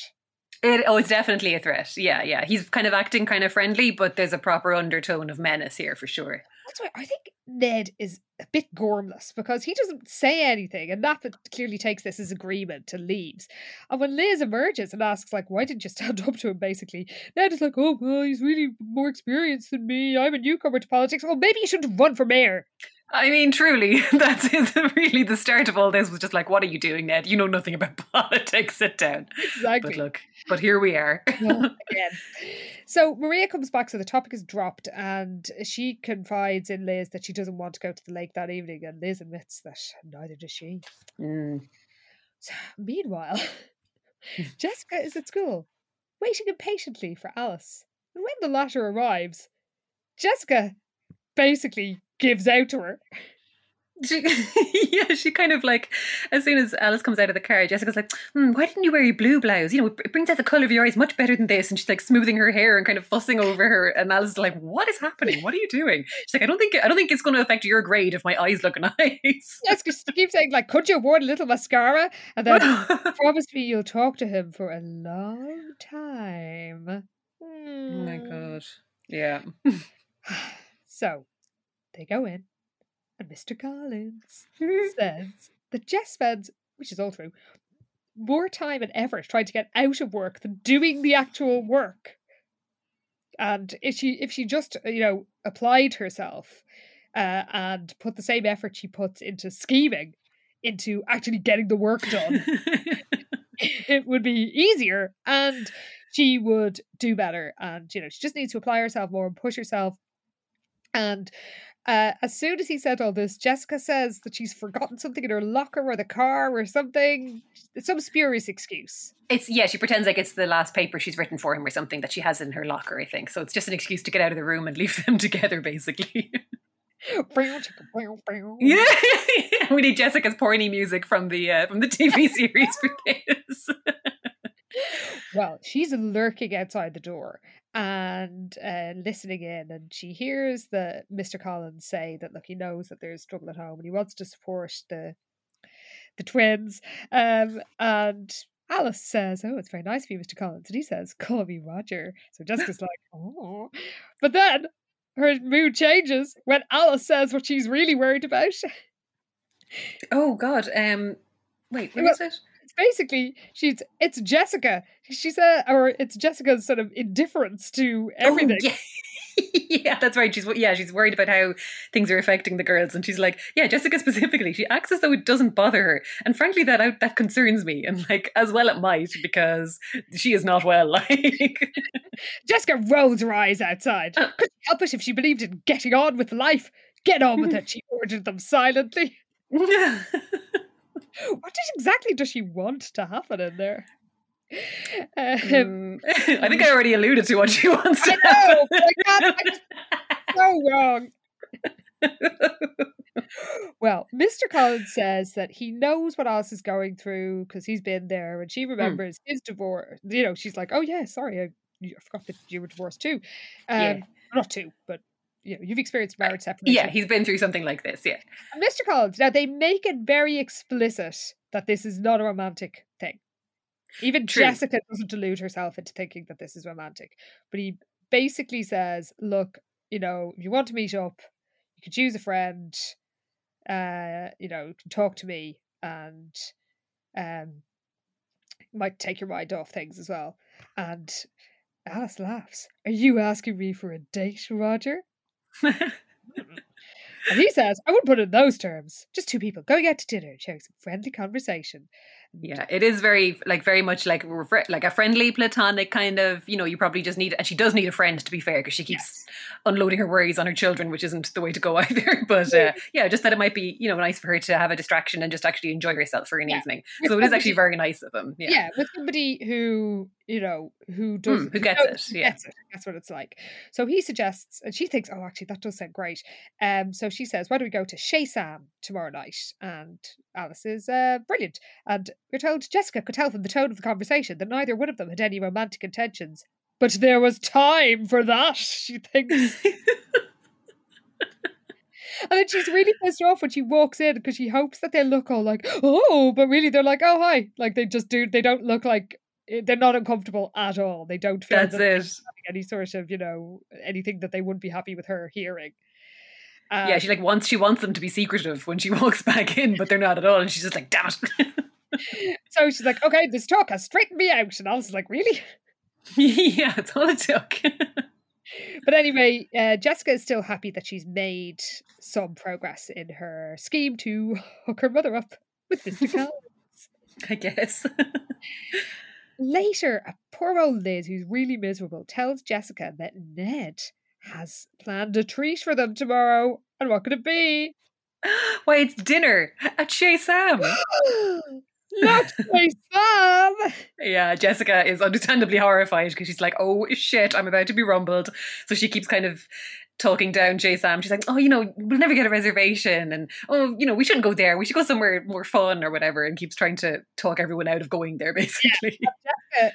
Speaker 5: It, oh, it's definitely a threat. Yeah, yeah. He's kind of acting kind of friendly, but there's a proper undertone of menace here for sure.
Speaker 4: That's why I think Ned is a bit gormless because he doesn't say anything, and Nap clearly takes this as agreement and leaves. And when Liz emerges and asks, like, why didn't you stand up to him, basically, Ned is like, oh, well, he's really more experienced than me. I'm a newcomer to politics. Well, maybe you shouldn't run for mayor.
Speaker 5: I mean, truly, that's really the start of all this. Was just like, what are you doing, Ned? You know nothing about politics. Sit down.
Speaker 4: Exactly.
Speaker 5: But look, but here we are.
Speaker 4: Well, again. So Maria comes back, so the topic is dropped, and she confides in Liz that she doesn't want to go to the lake that evening, and Liz admits that neither does she.
Speaker 5: Mm.
Speaker 4: So, meanwhile, Jessica is at school, waiting impatiently for Alice. And when the latter arrives, Jessica basically gives out to her.
Speaker 5: She, yeah, she kind of like, as soon as Alice comes out of the car, Jessica's like, hmm, why didn't you wear your blue blouse? You know, it brings out the colour of your eyes much better than this. And she's like smoothing her hair and kind of fussing over her. And Alice is like, what is happening? What are you doing? She's like, I don't think, I don't think it's going to affect your grade if my eyes look nice.
Speaker 4: Jessica s- keeps saying, like, could you worn a little mascara? And then promise me you'll talk to him for a long time.
Speaker 5: Oh my
Speaker 4: Hmm.
Speaker 5: god. Yeah.
Speaker 4: So they go in, and Mr. Collins says that Jess spends, which is all true, more time and effort trying to get out of work than doing the actual work. And if she if she just uh, you know applied herself uh, and put the same effort she puts into scheming into actually getting the work done, it would be easier and she would do better. And you know she just needs to apply herself more and push herself. And uh, as soon as he said all this, Jessica says that she's forgotten something in her locker or the car or something. Some spurious excuse.
Speaker 5: It's yeah, she pretends like it's the last paper she's written for him or something that she has in her locker, I think. So it's just an excuse to get out of the room and leave them together, basically. yeah, we need Jessica's porny music from the uh, from the TV series for this.
Speaker 4: Well, she's lurking outside the door and uh, listening in, and she hears the Mr. Collins say that look, he knows that there's trouble at home, and he wants to support the the twins. Um, and Alice says, "Oh, it's very nice of you, Mr. Collins," and he says, "Call me Roger." So Jessica's like, "Oh," but then her mood changes when Alice says what she's really worried about.
Speaker 5: oh God. Um. Wait. What
Speaker 4: Well,
Speaker 5: is it?
Speaker 4: Basically she's it's Jessica. She's a or it's Jessica's sort of indifference to oh, everything.
Speaker 5: Oh, yeah. yeah, that's right. She's yeah, she's worried about how things are affecting the girls, and she's like, yeah, Jessica specifically. She acts as though it doesn't bother her, and frankly, that out that concerns me, and like as well it might because she is not well. Like
Speaker 4: Jessica rolls her eyes outside. Uh. Couldn't help it if she believed in getting on with life. Get on with it. She ordered them silently. what exactly does she want to happen in there?
Speaker 5: Um, mm, I think I already alluded to what she wants to
Speaker 4: I know, God, so wrong. well, Mr. Collins says that he knows what Alice is going through because he's been there, and she
Speaker 5: Hmm.
Speaker 4: remembers his divorce. You know, she's like, "Oh yeah, sorry, I, I forgot that you were divorced too." Um,
Speaker 5: Yeah.
Speaker 4: not two, but you know, you've experienced marriage separation.
Speaker 5: yeah, he's been through something like this. Yeah,
Speaker 4: Mr. Collins. Now they make it very explicit that this is not a romantic thing. Even
Speaker 5: True.
Speaker 4: Jessica doesn't delude herself into thinking that this is romantic. But he basically says, "Look, you know, if you want to meet up, you can choose a friend. Uh, you know, you can talk to me, and um, might take your mind off things as well." And Alice laughs. Are you asking me for a date, Roger? And he says, I wouldn't put it in those terms. Just two people going out to dinner and sharing some friendly conversation.
Speaker 5: Yeah. It is very like very much like like a friendly platonic kind of. You know, you probably just need, and she does need a friend to be fair because she keeps unloading her worries on her children, which isn't the way to go either. But uh, yeah, just that it might be you know nice for her to have a distraction and just actually enjoy herself for an
Speaker 4: Yeah.
Speaker 5: evening.
Speaker 4: With
Speaker 5: So it is actually very nice of him.
Speaker 4: Yeah.
Speaker 5: Yeah.
Speaker 4: with somebody who, you know, who does
Speaker 5: Hmm, who gets
Speaker 4: knows-
Speaker 5: it, yeah.
Speaker 4: Gets it. That's what it's like. So he suggests, and she thinks, oh, actually, that does sound great. Um, so she says, why don't we go to Chez Sam tomorrow night? And Alice is uh, brilliant. And we're told Jessica could tell from the tone of the conversation that neither one of them had any romantic intentions. But there was time for that, she thinks. And then she's really pissed off when she walks in because she hopes that they look all like, oh, but really they're like, oh, hi. Like they just do, they don't look like, eh, they're not uncomfortable at all. They don't feel
Speaker 5: That's
Speaker 4: that
Speaker 5: it.
Speaker 4: any sort of, you know, anything that they wouldn't be happy with her hearing.
Speaker 5: yeah,
Speaker 4: Um,
Speaker 5: she like wants she wants them to be secretive when she walks back in, but they're not at all, and she's just like, damn it.
Speaker 4: so she's like, okay, this talk has straightened me out. And Alice is like, really?
Speaker 5: yeah, it's all it took.
Speaker 4: But anyway, uh, Jessica is still happy that she's made some progress in her scheme to hook her mother up with Mr. Collins.
Speaker 5: I guess.
Speaker 4: Later, a poor old Liz, who's really miserable, tells Jessica that Ned has planned a treat for them tomorrow. And what could it be?
Speaker 5: Why, it's dinner at Chez Sam.
Speaker 4: Not my son.
Speaker 5: Yeah, Jessica is understandably horrified because she's like, oh shit, I'm about to be rumbled. So she keeps kind of talking down Chez Sam. She's like, oh, you know, we'll never get a reservation. And, oh, you know, we shouldn't go there. We should go somewhere more fun or whatever. And keeps trying to talk everyone out of going there, basically.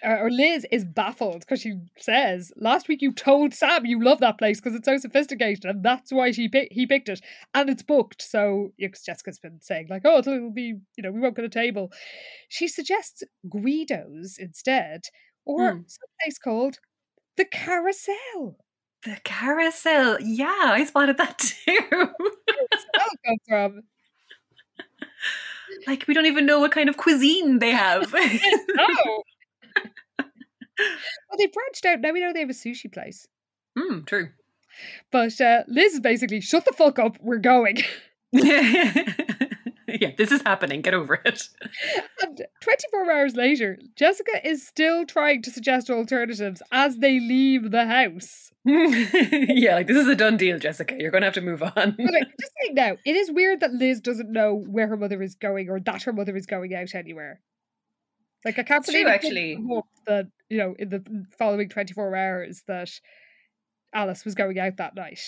Speaker 4: Uh, or Liz is baffled because she says, Last week you told Sam you love that place because it's so sophisticated, and that's why she pick- he picked it. And it's booked. So, because Jessica's been saying, like, oh, it'll be, you know, we won't get a table. She suggests Guido's instead, or
Speaker 5: Hmm.
Speaker 4: some place called the Carousel.
Speaker 5: The carousel. Yeah, I spotted that too.
Speaker 4: Come from.
Speaker 5: like, we don't even know what kind of cuisine they have.
Speaker 4: Oh! well, they branched out. Now we know they have a sushi place.
Speaker 5: Hmm, true.
Speaker 4: But uh, Liz is basically, shut the fuck up, we're going.
Speaker 5: yeah, this is happening. Get over it.
Speaker 4: And 24 hours later, Jessica is still trying to suggest alternatives as they leave the house.
Speaker 5: yeah, like this is a done deal, Jessica. You're going to have to move on.
Speaker 4: Okay, uh, just saying now, it is weird that Liz doesn't know where her mother is going or that her mother is going out anywhere. Like, I can't
Speaker 5: It's
Speaker 4: believe didn't
Speaker 5: actually.
Speaker 4: that, you know, in the following 24 hours that Alice was going out that night.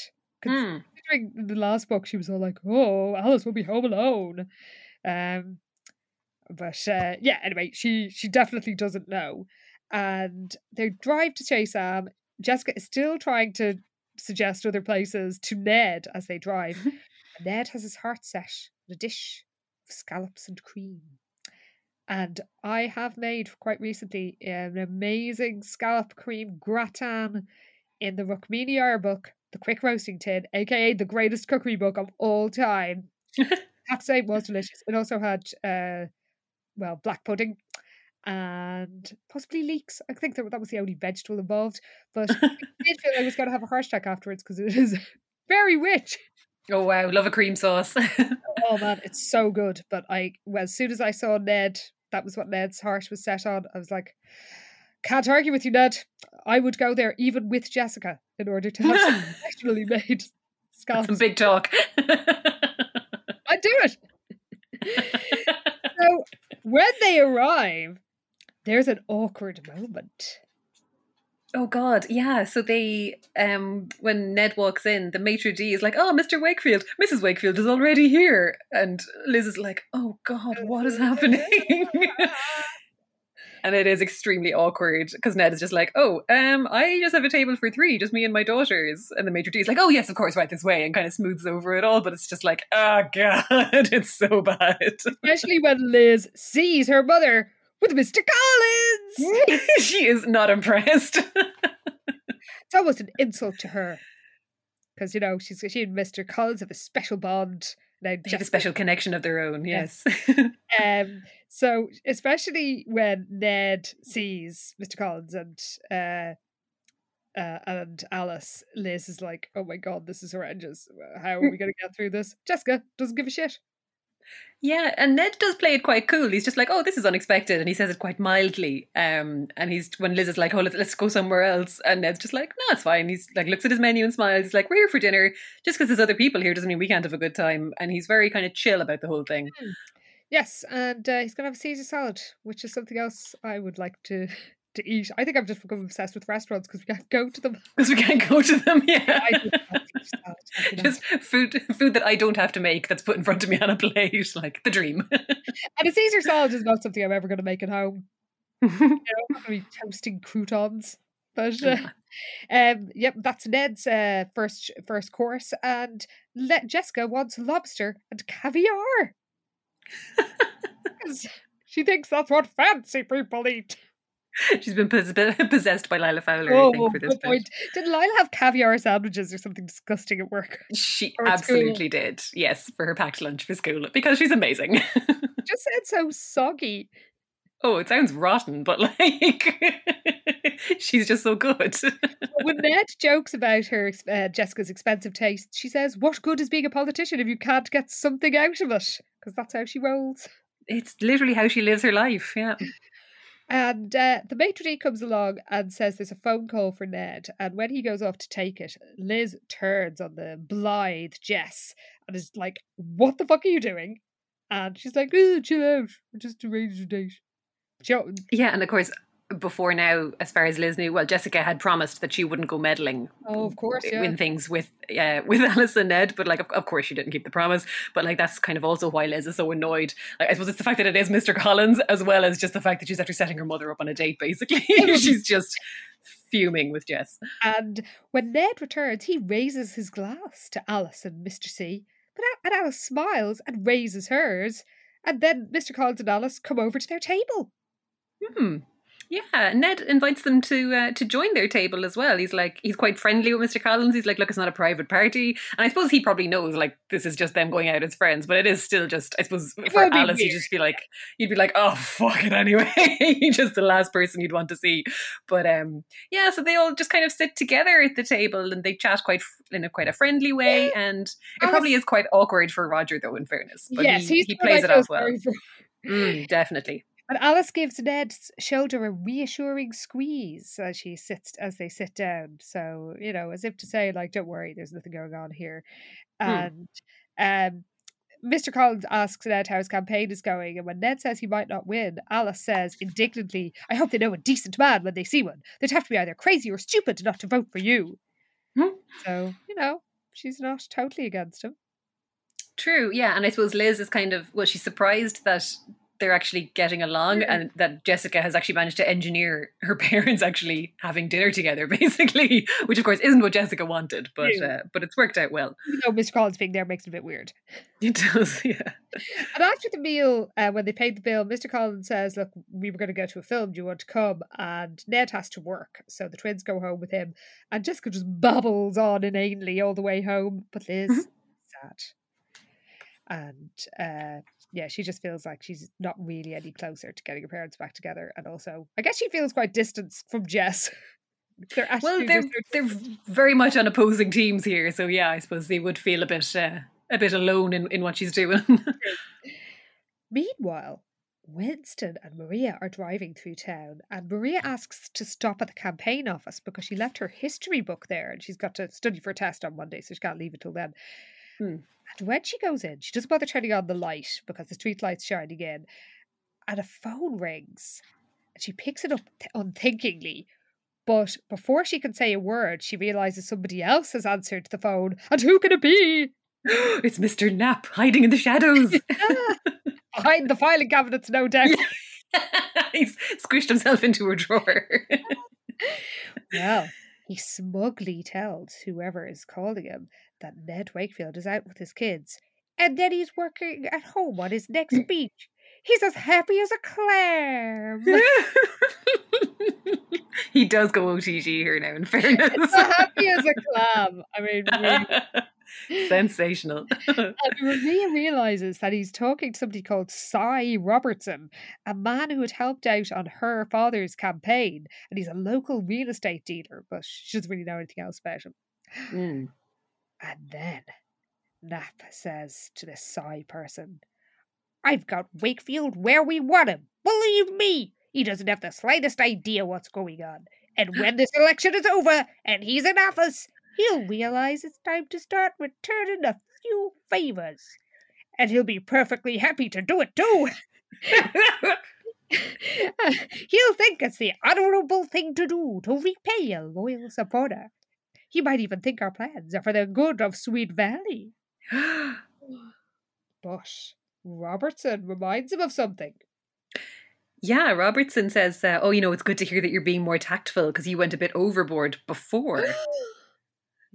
Speaker 4: Considering in the last book, she was all like, oh, Alice will be home alone. Um, but uh, yeah, anyway, she she definitely doesn't know. And they drive to Chez Sam. Jessica is still trying to suggest other places to Ned as they drive. Ned has his heart set on a dish of scallops and cream. And I have made quite recently an amazing scallop cream gratin in the Rukmini book, The Quick Roasting Tin, aka the greatest cookery book of all time. Have to say, it was delicious. It also had, uh, well, black pudding and possibly leeks. I think that, that was the only vegetable involved, but I did feel I was going to have a heart attack afterwards because it is very rich.
Speaker 5: Oh wow, love a cream sauce.
Speaker 4: oh man, it's so good. But I, well, as soon as I saw Ned, that was what Ned's heart was set on. I was like, can't argue with you, Ned. I would go there even with Jessica in order to have some professionally made.
Speaker 5: Some big talk.
Speaker 4: I'd do it. so when they arrive, there's an awkward moment.
Speaker 5: Oh God, yeah. So they, um, when Ned walks in, the maitre d is like, "Oh, Mr. Wakefield, Mrs. Wakefield is already here," and Liz is like, "Oh God, what is happening?" And it is extremely awkward because Ned is just like, "Oh, um, I just have a table for three, just me and my daughters," and the maitre d is like, "Oh yes, of course, right this way," and kind of smooths over it all. But it's just like, oh God, it's so bad.
Speaker 4: Especially when Liz sees her mother with Mr. Collins.
Speaker 5: she is not impressed.
Speaker 4: it's almost an insult to her. Because, you know, she's she and Mr. Collins have a special bond.
Speaker 5: They have a special connection of their own, yes.
Speaker 4: yes. um, so, especially when Ned sees Mr. Collins and uh, uh, and Alice, Liz is like, "Oh my god, this is horrendous. How are we going to get through this?" Jessica doesn't give a shit.
Speaker 5: Yeah, and Ned does play it quite cool. He's just like, "Oh, this is unexpected," and he says it quite mildly. Um, and he's when Liz is like, "Oh, let's, let's go somewhere else," and Ned's just like, "No, it's fine." He's like, looks at his menu and smiles. He's like, "We're here for dinner. Just because there's other people here doesn't mean we can't have a good time." And he's very kind of chill about the whole thing.
Speaker 4: Yes, and uh, he's gonna have a Caesar salad, which is something else I would like to to eat. I think I've just become obsessed with restaurants because we can't go to them.
Speaker 5: Because we can't go to them, yeah. just food, food that I don't have to make that's put in front of me on a plate, like the dream.
Speaker 4: and a Caesar salad is not something I'm ever going to make at home. you know, I'm going to be toasting croutons. But uh, um, yep, that's Ned's uh, first first course, and let Jessica wants lobster and caviar. she thinks that's what fancy people eat.
Speaker 5: She's been possessed by Lila Fowler, oh, I think, for this point.
Speaker 4: Did Lila have caviar sandwiches or something disgusting at work?
Speaker 5: She absolutely did. Yes, for her packed lunch for school because she's amazing.
Speaker 4: Just said so soggy.
Speaker 5: Oh, it sounds rotten, but like she's just so good.
Speaker 4: when Ned jokes about her uh, Jessica's expensive taste, she says, "What good is being a politician if you can't get something out of it?" Because that's how she rolls.
Speaker 5: It's literally how she lives her life. Yeah.
Speaker 4: And uh, the maitre d' comes along and says there's a phone call for Ned. And when he goes off to take it, Liz turns on the blithe Jess and is like, What the fuck are you doing? And she's like, oh, Chill out. I just arranged a date.
Speaker 5: Yeah, and of course, before now, as far as Liz knew, well, Jessica had promised that she wouldn't go meddling.
Speaker 4: Oh, of course, yeah.
Speaker 5: in things with uh, with Alice and Ned, but like, of, of, course, she didn't keep the promise. But like, that's kind of also why Liz is so annoyed. Like, I suppose it's the fact that it is Mr. Collins, as well as just the fact that she's actually setting her mother up on a date. Basically, she's just fuming with Jess.
Speaker 4: And when Ned returns, he raises his glass to Alice and Mr. C. But and Alice smiles and raises hers, and then Mr. Collins and Alice come over to their table.
Speaker 5: Hmm. Yeah, Ned invites them to uh, to join their table as well. He's like he's quite friendly with Mr. Collins. He's like, look, it's not a private party, and I suppose he probably knows like this is just them going out as friends. But it is still just I suppose for Alice, you'd just be like you'd be like, oh fuck it anyway. Just the last person you'd want to see. But um, yeah, so they all just kind of sit together at the table and they chat quite in a quite a friendly way. And it probably is quite awkward for Roger though. In fairness, but yes, he, he plays it off well. Mm, definitely.
Speaker 4: And Alice gives Ned's shoulder a reassuring squeeze as she sits as they sit down. So, you know, as if to say, like, don't worry, there's nothing going on here. Hmm. And um Mr. Collins asks Ned how his campaign is going, and when Ned says he might not win, Alice says indignantly, I hope they know a decent man when they see one. They'd have to be either crazy or stupid not to vote for you. Hmm. So, you know, she's not totally against him.
Speaker 5: True, yeah. And I suppose Liz is kind of, well, she's surprised that they're actually getting along yeah. and that Jessica has actually managed to engineer her parents actually having dinner together basically which of course isn't what Jessica wanted but yeah. uh, but it's worked out well
Speaker 4: you know Mr. Collins being there makes it a bit weird
Speaker 5: it does yeah
Speaker 4: and after the meal uh, when they paid the bill Mr. Collins says look we were going to go to a film do you want to come and Ned has to work so the twins go home with him and Jessica just babbles on inanely all the way home but Liz mm-hmm. sad and uh, yeah, she just feels like she's not really any closer to getting her parents back together. And also, I guess she feels quite distanced from Jess.
Speaker 5: Their well, they're, they're very much on opposing teams here. So, yeah, I suppose they would feel a bit uh, a bit alone in, in what she's doing.
Speaker 4: Meanwhile, Winston and Maria are driving through town, and Maria asks to stop at the campaign office because she left her history book there and she's got to study for a test on Monday, so she can't leave it till then. Hmm. And when she goes in, she doesn't bother turning on the light because the street light's shining in, and a phone rings. And she picks it up unthinkingly, but before she can say a word, she realizes somebody else has answered the phone. And who can it be?
Speaker 5: it's Mr. Knapp hiding in the shadows.
Speaker 4: Behind the filing cabinets, no doubt.
Speaker 5: He's squished himself into a drawer.
Speaker 4: well, he smugly tells whoever is calling him that Ned Wakefield is out with his kids and that he's working at home on his next speech. He's as happy as a clam.
Speaker 5: he does go OTG here now, in fairness.
Speaker 4: as happy as a clam. I mean, really.
Speaker 5: Sensational.
Speaker 4: and Maria realizes that he's talking to somebody called Cy Robertson, a man who had helped out on her father's campaign. And he's a local real estate dealer, but she doesn't really know anything else about him. Mm. And then Knapp says to this Cy person, I've got Wakefield where we want him. Believe me, he doesn't have the slightest idea what's going on. And when this election is over and he's in office, he'll realize it's time to start returning a few favors. And he'll be perfectly happy to do it too. he'll think it's the honorable thing to do to repay a loyal supporter. He might even think our plans are for the good of Sweet Valley. but Robertson reminds him of something.
Speaker 5: Yeah, Robertson says, uh, "Oh, you know, it's good to hear that you're being more tactful because you went a bit overboard before."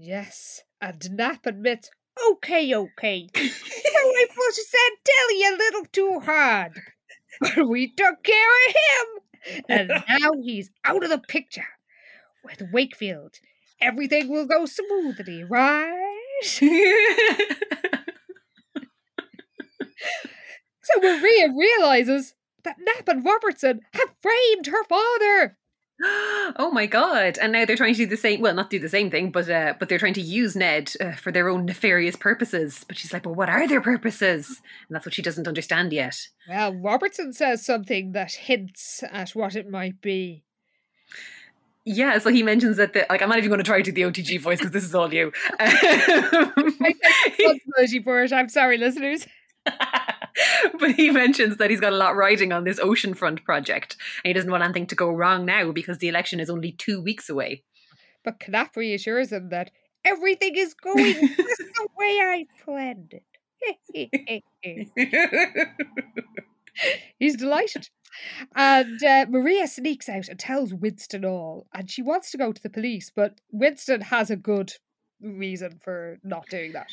Speaker 4: Yes, and Nap admits, okay, okay. I must have said a little too hard. But we took care of him. And now he's out of the picture. With Wakefield, everything will go smoothly, right? so Maria realizes that Knapp and Robertson have framed her father.
Speaker 5: oh my god! And now they're trying to do the same. Well, not do the same thing, but uh, but they're trying to use Ned uh, for their own nefarious purposes. But she's like, "Well, what are their purposes?" And that's what she doesn't understand yet.
Speaker 4: Well, Robertson says something that hints at what it might be.
Speaker 5: Yeah, so he mentions that the like I'm not even going to try to do the OTG voice because this is all you.
Speaker 4: I responsibility for it. I'm sorry, listeners.
Speaker 5: but he mentions that he's got a lot riding on this oceanfront project and he doesn't want anything to go wrong now because the election is only two weeks away.
Speaker 4: But Knapp reassures him that everything is going just the way I planned it. He's delighted. And uh, Maria sneaks out and tells Winston all, and she wants to go to the police, but Winston has a good reason for not doing that.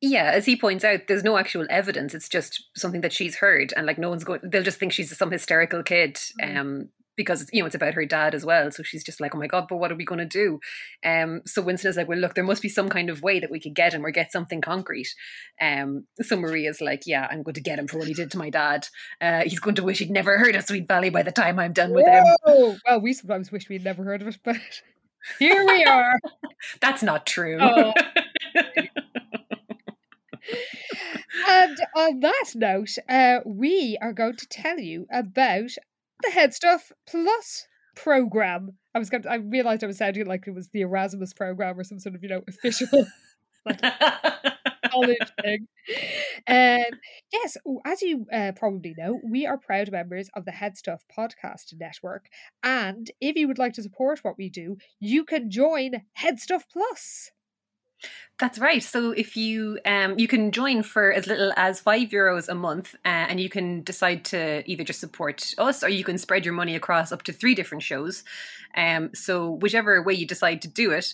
Speaker 5: Yeah, as he points out, there's no actual evidence. It's just something that she's heard, and like no one's going. They'll just think she's some hysterical kid, mm-hmm. um, because you know it's about her dad as well. So she's just like, oh my god, but what are we going to do? Um, so Winston is like, well, look, there must be some kind of way that we could get him or get something concrete. Um, so Maria's like, yeah, I'm going to get him for what he did to my dad. Uh, he's going to wish he'd never heard of Sweet Valley by the time I'm done with
Speaker 4: Whoa! him. Well, we sometimes wish we'd never heard of it, but here we are.
Speaker 5: That's not true.
Speaker 4: Oh. and on that note, uh, we are going to tell you about the HeadStuff Plus program. I was going to, I realized I was sounding like it was the Erasmus program or some sort of, you know, official college thing. Um, yes, as you uh, probably know, we are proud members of the HeadStuff Podcast Network. And if you would like to support what we do, you can join HeadStuff Plus.
Speaker 5: That's right. So if you um, you can join for as little as five euros a month, uh, and you can decide to either just support us or you can spread your money across up to three different shows. Um, so whichever way you decide to do it,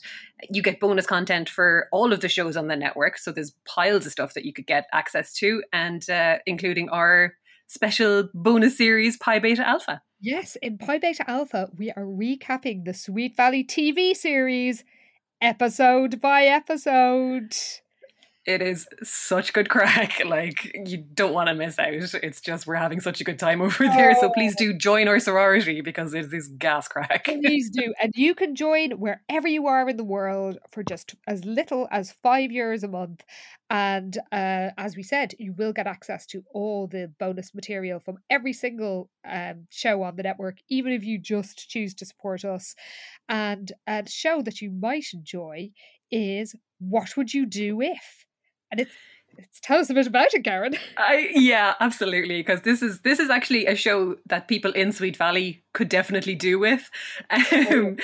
Speaker 5: you get bonus content for all of the shows on the network. So there's piles of stuff that you could get access to, and uh, including our special bonus series Pi Beta Alpha.
Speaker 4: Yes, in Pi Beta Alpha, we are recapping the Sweet Valley TV series episode by episode.
Speaker 5: It is such good crack. Like you don't want to miss out. It's just we're having such a good time over there. So please oh. do join our sorority because it is gas crack.
Speaker 4: Please do. And you can join wherever you are in the world for just as little as five euros a month. And uh, as we said, you will get access to all the bonus material from every single um, show on the network, even if you just choose to support us. And a show that you might enjoy is What Would You Do If? And it's it's, tell us a bit about it, Karen.
Speaker 5: I, yeah, absolutely. Because this is this is actually a show that people in Sweet Valley could definitely do with. Um,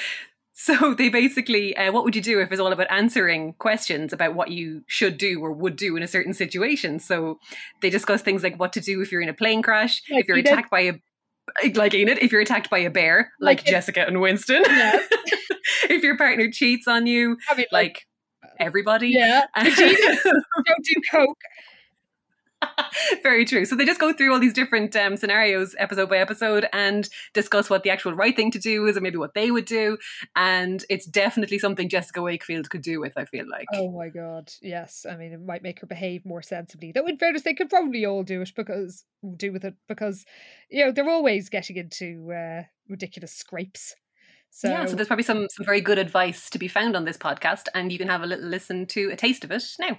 Speaker 5: so they basically, uh, what would you do if it's all about answering questions about what you should do or would do in a certain situation? So they discuss things like what to do if you're in a plane crash, like if you're attacked by a like Enid, if you're attacked by a bear, like, like Jessica and Winston. Yeah. if your partner cheats on you, I mean, like, like everybody.
Speaker 4: Yeah. don't do coke.
Speaker 5: Very true. So they just go through all these different um, scenarios, episode by episode, and discuss what the actual right thing to do is, or maybe what they would do. And it's definitely something Jessica Wakefield could do with. I feel like.
Speaker 4: Oh my god, yes. I mean, it might make her behave more sensibly. Though, in fairness, they could probably all do it because do with it because you know they're always getting into uh, ridiculous scrapes.
Speaker 5: So yeah, so there's probably some some very good advice to be found on this podcast, and you can have a little listen to a taste of it now.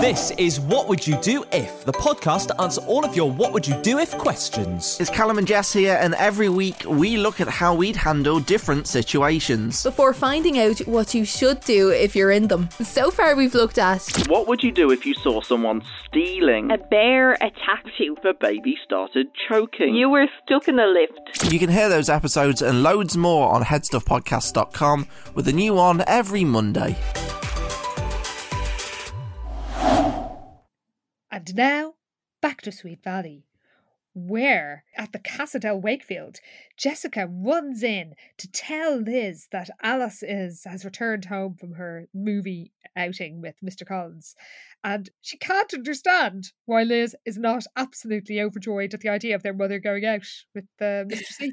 Speaker 6: This is What Would You Do If, the podcast to answer all of your What Would You Do If questions.
Speaker 7: It's Callum and Jess here, and every week we look at how we'd handle different situations.
Speaker 8: Before finding out what you should do if you're in them. So far, we've looked at
Speaker 9: What would you do if you saw someone stealing?
Speaker 10: A bear attacked you.
Speaker 9: The baby started choking.
Speaker 10: You were stuck in a lift.
Speaker 7: You can hear those episodes and loads more on headstuffpodcast.com with a new one every Monday.
Speaker 4: And now, back to Sweet Valley, where, at the Casa del Wakefield, Jessica runs in to tell Liz that Alice is has returned home from her movie outing with Mr. Collins, and she can't understand why Liz is not absolutely overjoyed at the idea of their mother going out with uh, Mr. C.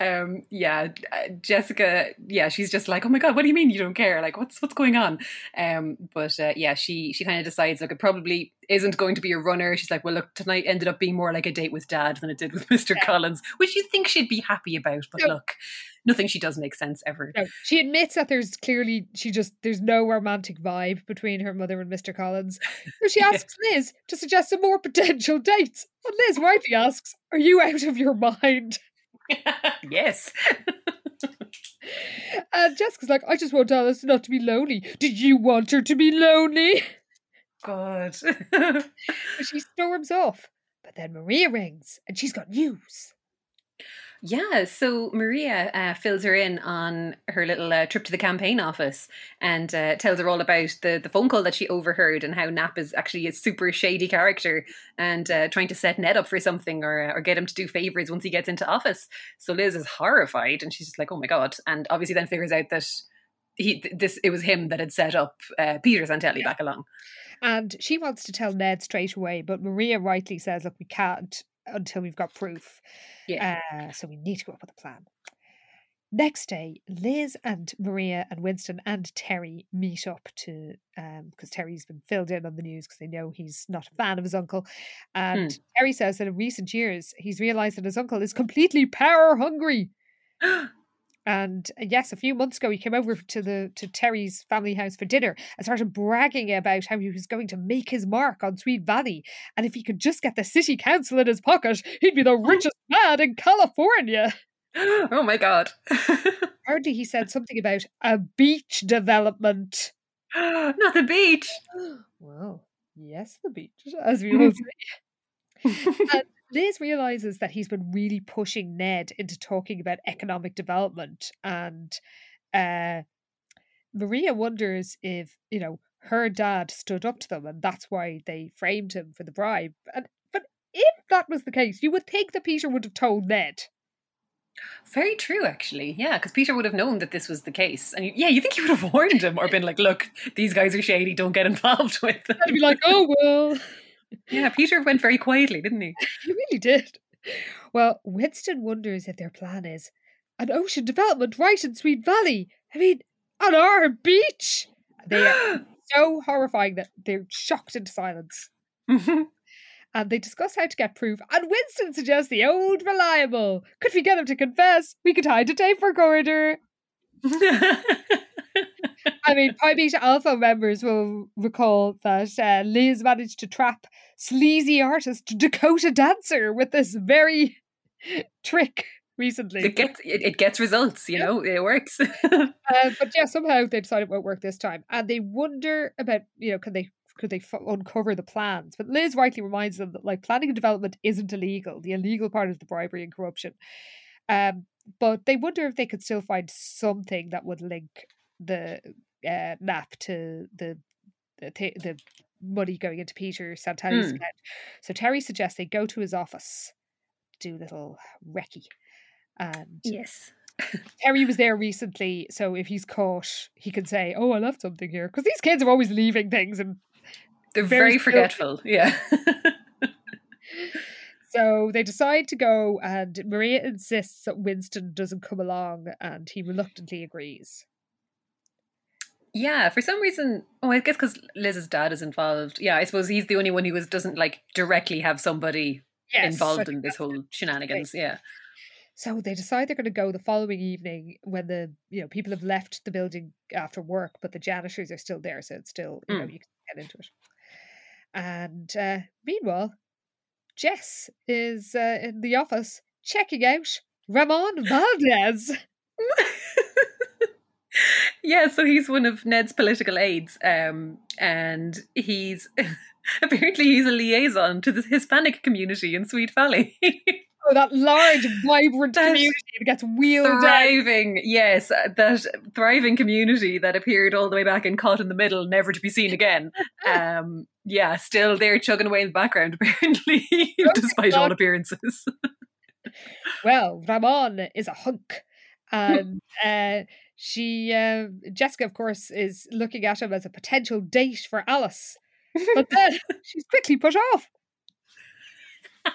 Speaker 5: um yeah jessica yeah she's just like oh my god what do you mean you don't care like what's what's going on um but uh, yeah she she kind of decides like it probably isn't going to be a runner she's like well look tonight ended up being more like a date with dad than it did with mr yeah. collins which you think she'd be happy about but no. look nothing she does makes sense ever
Speaker 4: no. she admits that there's clearly she just there's no romantic vibe between her mother and mr collins so she asks yeah. liz to suggest some more potential dates and liz rightly asks are you out of your mind
Speaker 5: yes.
Speaker 4: and Jessica's like, I just want Alice not to be lonely. Did you want her to be lonely?
Speaker 5: God.
Speaker 4: she storms off. But then Maria rings and she's got news.
Speaker 5: Yeah, so Maria uh, fills her in on her little uh, trip to the campaign office and uh, tells her all about the, the phone call that she overheard and how Nap is actually a super shady character and uh, trying to set Ned up for something or, or get him to do favors once he gets into office. So Liz is horrified and she's just like, oh my God. And obviously then figures out that he this it was him that had set up uh, Peter Santelli yeah. back along.
Speaker 4: And she wants to tell Ned straight away, but Maria rightly says, look, we can't until we've got proof. Yeah. Uh, so we need to come up with a plan. Next day, Liz and Maria and Winston and Terry meet up to because um, Terry's been filled in on the news because they know he's not a fan of his uncle. And hmm. Terry says that in recent years he's realized that his uncle is completely power hungry. And uh, yes, a few months ago, he came over to the to Terry's family house for dinner and started bragging about how he was going to make his mark on Sweet Valley, and if he could just get the city council in his pocket, he'd be the richest man in California.
Speaker 5: Oh my god!
Speaker 4: Apparently, he said something about a beach development.
Speaker 5: Not the beach.
Speaker 4: Well, yes, the beach, as we all say. and Liz realizes that he's been really pushing Ned into talking about economic development, and uh, Maria wonders if you know her dad stood up to them, and that's why they framed him for the bribe. And but if that was the case, you would think that Peter would have told Ned.
Speaker 5: Very true, actually. Yeah, because Peter would have known that this was the case, and yeah, you think he would have warned him or been like, "Look, these guys are shady. Don't get involved with them."
Speaker 4: I'd be like, "Oh well."
Speaker 5: Yeah, Peter went very quietly, didn't he?
Speaker 4: he really did. Well, Winston wonders if their plan is an ocean development right in Sweet Valley. I mean, on our beach. They are so horrifying that they're shocked into silence. and they discuss how to get proof. And Winston suggests the old reliable. Could we get him to confess? We could hide a tape recorder. I mean, Pi Beta Alpha members will recall that uh, Liz managed to trap sleazy artist Dakota Dancer with this very trick recently.
Speaker 5: It gets it, it gets results, you know, it works.
Speaker 4: uh, but yeah, somehow they decided it won't work this time, and they wonder about you know can they could they f- uncover the plans? But Liz rightly reminds them that like planning and development isn't illegal. The illegal part is the bribery and corruption. Um, but they wonder if they could still find something that would link the uh, Knapp to the the, the money going into Peter Santelli's
Speaker 5: Hmm.
Speaker 4: account. So Terry suggests they go to his office, do a little recce. And
Speaker 5: yes.
Speaker 4: Terry was there recently, so if he's caught, he can say, "Oh, I left something here," because these kids are always leaving things, and
Speaker 5: They're
Speaker 4: very
Speaker 5: very forgetful. Yeah.
Speaker 4: so they decide to go. And Maria insists that Winston doesn't come along, and he reluctantly agrees.
Speaker 5: Yeah, for some reason, oh, I guess because Liz's dad is involved. Yeah, I suppose he's the only one who was, doesn't like directly have somebody
Speaker 4: Yes,
Speaker 5: involved
Speaker 4: think
Speaker 5: in this whole shenanigans. Yeah.
Speaker 4: So they decide they're going to go the following evening when the you know people have left the building after work, but the janitors are still there, so it's still you know
Speaker 5: Mm.
Speaker 4: you can get into it. And uh, meanwhile, Jess is uh, in the office checking out Ramon Valdez.
Speaker 5: Yeah, so he's one of Ned's political aides, um, and he's apparently he's a liaison to the Hispanic community in Sweet Valley.
Speaker 4: Oh, that large, vibrant
Speaker 5: That
Speaker 4: community that gets wheeled out.
Speaker 5: thriving, yes, uh, that thriving community that appeared all the way back in Caught in the Middle, never to be seen again. Um, yeah, still there chugging away in the background, apparently, despite all appearances.
Speaker 4: Well, Ramon is a hunk. And uh, she, uh, Jessica, of course, is looking at him as a potential date for Alice. But then she's quickly put off.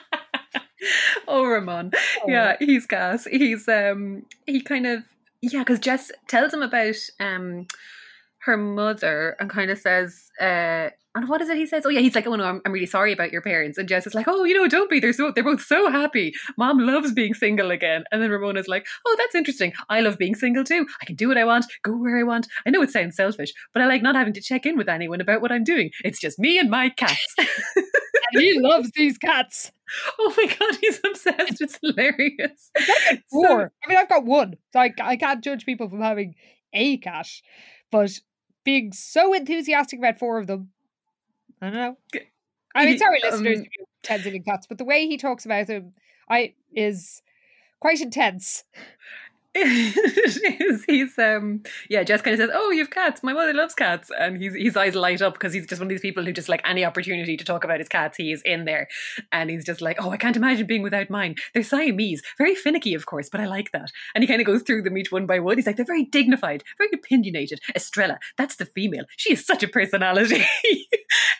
Speaker 5: oh, Ramon. Yeah, he's gas. He's um he kind of yeah, because Jess tells him about um her mother and kind of says uh and what is it he says? Oh yeah, he's like, oh no, I'm, I'm really sorry about your parents. And Jess is like, oh, you know, don't be. They're so they're both so happy. Mom loves being single again. And then Ramona's like, oh, that's interesting. I love being single too. I can do what I want, go where I want. I know it sounds selfish, but I like not having to check in with anyone about what I'm doing. It's just me and my cats.
Speaker 4: And he loves these cats.
Speaker 5: oh my god, he's obsessed. It's hilarious.
Speaker 4: Four. I mean, I've got one. So I, I can't judge people from having a cat. But being so enthusiastic about four of them, I don't know. I mean, sorry, listeners,
Speaker 5: um,
Speaker 4: you have 10 cats, but the way he talks about them I is quite intense.
Speaker 5: he's, um yeah Jess kind of says oh you've cats. My mother loves cats. And he's, his eyes light up because he's just one of these people who just like any opportunity to talk about his cats he is in there. And he's just like oh I can't imagine being without mine. They're Siamese. Very finicky of course but I like that. And he kind of goes through them each one by one. He's like they're very dignified very opinionated. Estrella that's the female. She is such a personality.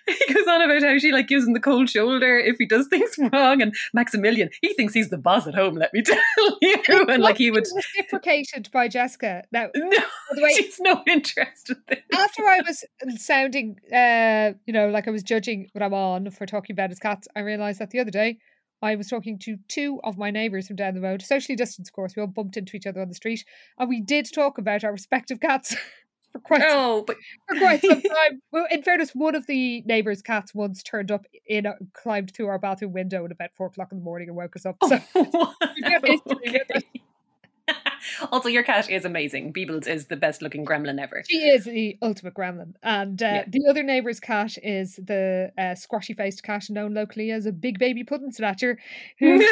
Speaker 5: He goes on about how she like gives him the cold shoulder if he does things wrong. And Maximilian he thinks he's the boss at home let me tell you. And like he would
Speaker 4: reciprocated by Jessica. Now,
Speaker 5: no,
Speaker 4: way,
Speaker 5: she's no interest in this.
Speaker 4: after I was sounding, uh, you know, like I was judging Ramon for talking about his cats, I realised that the other day I was talking to two of my neighbours from down the road, socially distanced, of course. We all bumped into each other on the street, and we did talk about our respective cats for quite
Speaker 5: Oh, but
Speaker 4: for quite some time. Well, in fairness, one of the neighbours' cats once turned up in, a, climbed through our bathroom window at about four o'clock in the morning and woke us up. So got history with it.
Speaker 5: okay. also, your cat is amazing. Beebles is the best looking gremlin ever.
Speaker 4: She is the ultimate gremlin. And uh,
Speaker 5: Yeah.
Speaker 4: the other neighbour's cat is the uh, squashy faced cat known locally as a big baby pudding snatcher. Who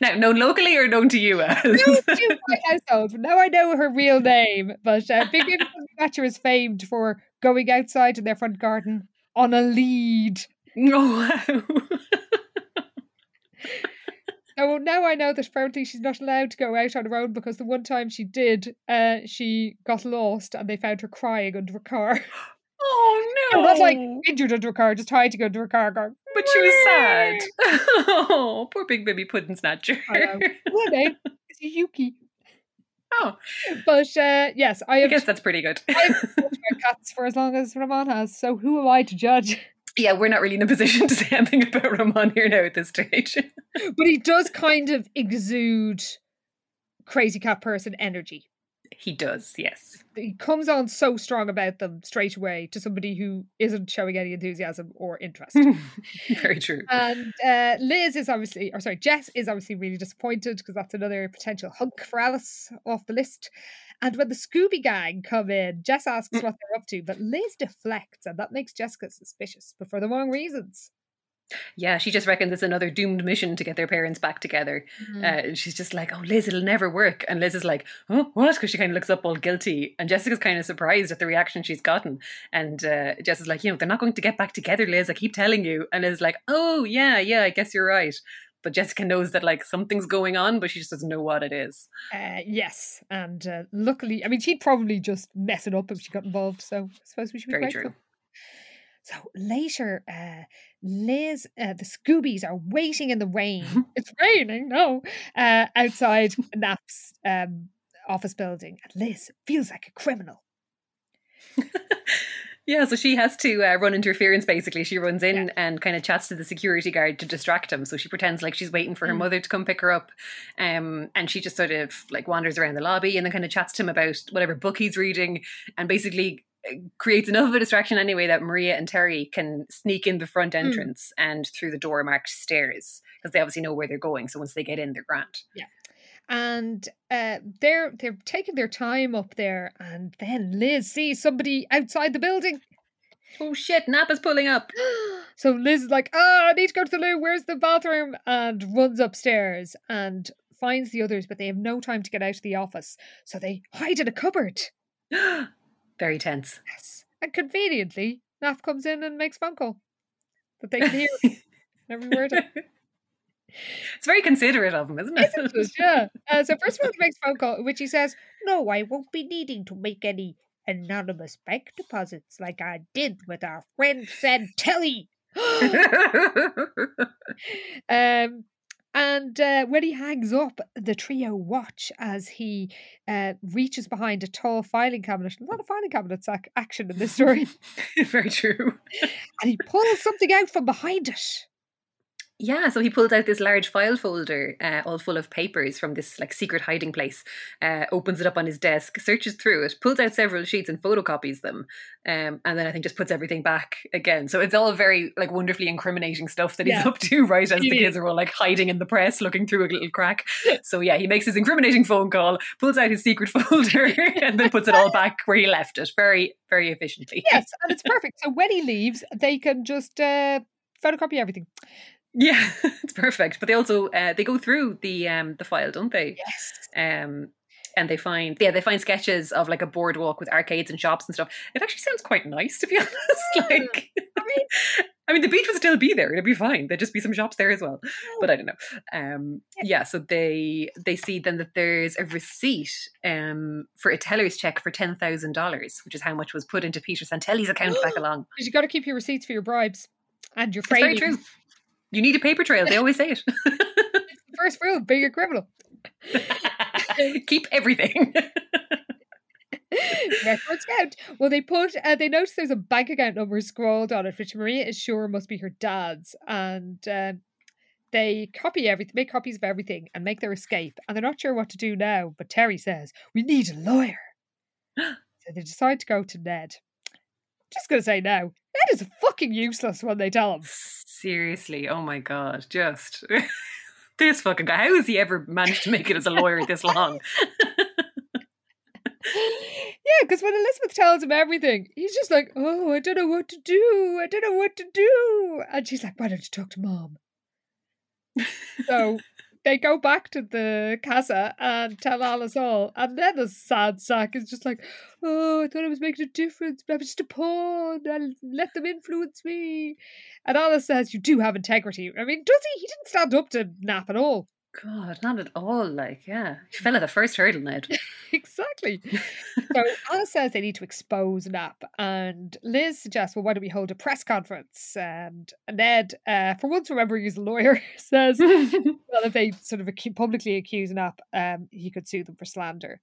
Speaker 5: now, known locally or known to you as?
Speaker 4: known to my household. Now I know her real name. But uh, Big Baby Pudding Snatcher is famed for going outside in their front garden on a lead.
Speaker 5: oh, wow.
Speaker 4: So now I know that apparently she's not allowed to go out on her own because the one time she did, uh, she got lost and they found her crying under a car.
Speaker 5: Oh, no.
Speaker 4: No, not like injured under a car, just trying to go under a car. Going,
Speaker 5: But she was sad. Oh, poor big baby pudding snatcher.
Speaker 4: I know. Her name is Yuki.
Speaker 5: Oh,
Speaker 4: But uh, yes, I
Speaker 5: I guess that's pretty good.
Speaker 4: I've talked about cats for as long as Ramon has. So who am I to judge?
Speaker 5: Yeah, we're not really in a position to say anything about Ramon here now at this stage.
Speaker 4: But he does kind of exude crazy cat person energy.
Speaker 5: He does, yes.
Speaker 4: He comes on so strong about them straight away to somebody who isn't showing any enthusiasm or interest.
Speaker 5: Very true.
Speaker 4: And uh, Liz is obviously, or sorry, Jess is obviously really disappointed because that's another potential hunk for Alice off the list. And when the Scooby Gang come in, Jess asks what they're up to, but Liz deflects, and that makes Jessica suspicious, but for the wrong reasons.
Speaker 5: Yeah, she just reckons it's another doomed mission to get their parents back together.
Speaker 4: Mm-hmm.
Speaker 5: Uh, and she's just like, oh, Liz, it'll never work. And Liz is like, oh, what? Because she kind of looks up all guilty. And Jessica's kind of surprised at the reaction she's gotten. And uh, Jess is like, you know, they're not going to get back together, Liz. I keep telling you. And Liz is like, oh, yeah, yeah, I guess you're right. But Jessica knows that like something's going on, but she just doesn't know what it is.
Speaker 4: Uh, yes, and uh, luckily, I mean, she'd probably just mess it up if she got involved. So I suppose we should be
Speaker 5: Very
Speaker 4: grateful.
Speaker 5: true.
Speaker 4: So later, uh, Liz, uh, the Scoobies are waiting in the rain. it's raining, no, uh, outside Knapp's um, office building, and Liz feels like a criminal.
Speaker 5: Yeah, so she has to uh, run interference basically. She runs in and kind of chats to the security guard to distract him. So she pretends like she's waiting for her
Speaker 4: Mm.
Speaker 5: mother to come pick her up. Um, and she just sort of like wanders around the lobby and then kind of chats to him about whatever book he's reading and basically creates enough of a distraction anyway that Maria and Terry can sneak in the front
Speaker 4: Mm.
Speaker 5: entrance and through the door marked stairs because they obviously know where they're going. So once they get in, they're grand.
Speaker 4: Yeah. And uh, they're they're taking their time up there, and then Liz sees somebody outside the building.
Speaker 5: Oh shit! Knapp is pulling up.
Speaker 4: So Liz is like, "Oh, I need to go to the loo. Where's the bathroom?" And runs upstairs and finds the others, but they have no time to get out of the office, so they hide in a cupboard.
Speaker 5: Very tense.
Speaker 4: Yes, and conveniently, Knapp comes in and makes phone call that they can hear every word. of.
Speaker 5: It's very considerate of him, isn't it?
Speaker 4: Isn't it? Yeah. Uh, so first of all, he makes phone call, which he says, "No, I won't be needing to make any anonymous bank deposits like I did with our friend Santelli." um, and uh, when he hangs up, the trio watch as he uh, reaches behind a tall filing cabinet. A lot of filing cabinets ac- action in this story.
Speaker 5: Very true.
Speaker 4: and he pulls something out from behind it.
Speaker 5: Yeah, so he pulls out this large file folder, uh, all full of papers from this like secret hiding place. Uh, opens it up on his desk, searches through it, pulls out several sheets and photocopies them, um, and then I think just puts everything back again. So it's all very like wonderfully incriminating stuff that he's
Speaker 4: Yeah.
Speaker 5: up to, right? As
Speaker 4: It
Speaker 5: the kids are all like hiding in the press, looking through a little crack. So yeah, he makes his incriminating phone call, pulls out his secret folder, and then puts it all back where he left it, very very efficiently.
Speaker 4: Yes, and it's perfect. So when he leaves, they can just uh, photocopy everything.
Speaker 5: Yeah, it's perfect. But they also uh, they go through the um the file, don't they?
Speaker 4: Yes.
Speaker 5: Um and they find yeah, they find sketches of like a boardwalk with arcades and shops and stuff. It actually sounds quite nice to be honest. Like
Speaker 4: I mean,
Speaker 5: I mean the beach would still be there, it'd be fine. There'd just be some shops there as well. But I don't know. Um yeah, so they they see then that there's a receipt um for a teller's check for ten thousand dollars, which is how much was put into Peter Santelli's account back along.
Speaker 4: Because you got to keep your receipts for your bribes and your
Speaker 5: It's very true. You need a paper trail, they always say it.
Speaker 4: First rule, be a criminal.
Speaker 5: Keep everything.
Speaker 4: Records count. Well, they put, uh, they notice there's a bank account number scrawled on it, which Maria is sure must be her dad's, and uh, they copy everything, make copies of everything, and make their escape. And they're not sure what to do now. But Terry says we need a lawyer, so they decide to go to Ned. Just gonna say now, Ned is fucking useless when they tell him.
Speaker 5: Seriously, oh my god, just this fucking guy. How has he ever managed to make it as a lawyer this long?
Speaker 4: Yeah, because when Elizabeth tells him everything, he's just like, "Oh, I don't know what to do. I don't know what to do." And she's like, "Why don't you talk to mom?" so they go back to the casa and tell Alice all, and then the sad sack is just like, "Oh, I thought I was making a difference, but I'm just a pawn. I'll let them influence me." And Alice says, "You do have integrity." I mean, does he? He didn't stand up to Knapp at all.
Speaker 5: God, not at all. Like, yeah, he fell at the first hurdle, Ned.
Speaker 4: exactly. so Alice says they need to expose Knapp, and Liz suggests, well, why don't we hold a press conference? And Ned, uh, for once remembering he's a lawyer, says, well, if they sort of publicly accuse Knapp, um, he could sue them for slander.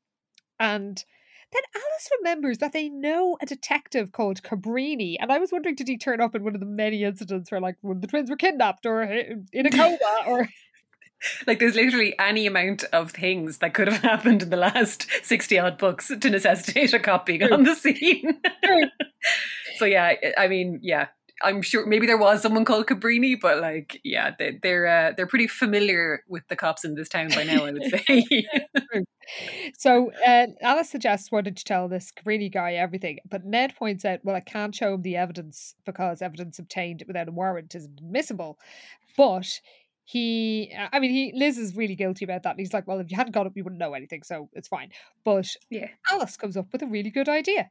Speaker 4: And then Alice remembers that they know a detective called Cabrini. And I was wondering, did he turn up in one of the many incidents where, like, of the twins were kidnapped or in a coma or.
Speaker 5: like there's literally any amount of things that could have happened in the last 60 odd books to necessitate a cop being on the scene. So yeah i mean yeah i'm sure maybe there was someone called cabrini but like yeah they, they're uh, they're pretty familiar with the cops in this town by now i would say.
Speaker 4: So uh, alice suggests why did you tell this cabrini guy everything? But ned points out well i can't show him the evidence because evidence obtained without a warrant is admissible. But he i mean he liz is really guilty about that. And he's like well if you hadn't got up you wouldn't know anything so it's fine. But
Speaker 5: yeah.
Speaker 4: Alice comes up with a really good idea.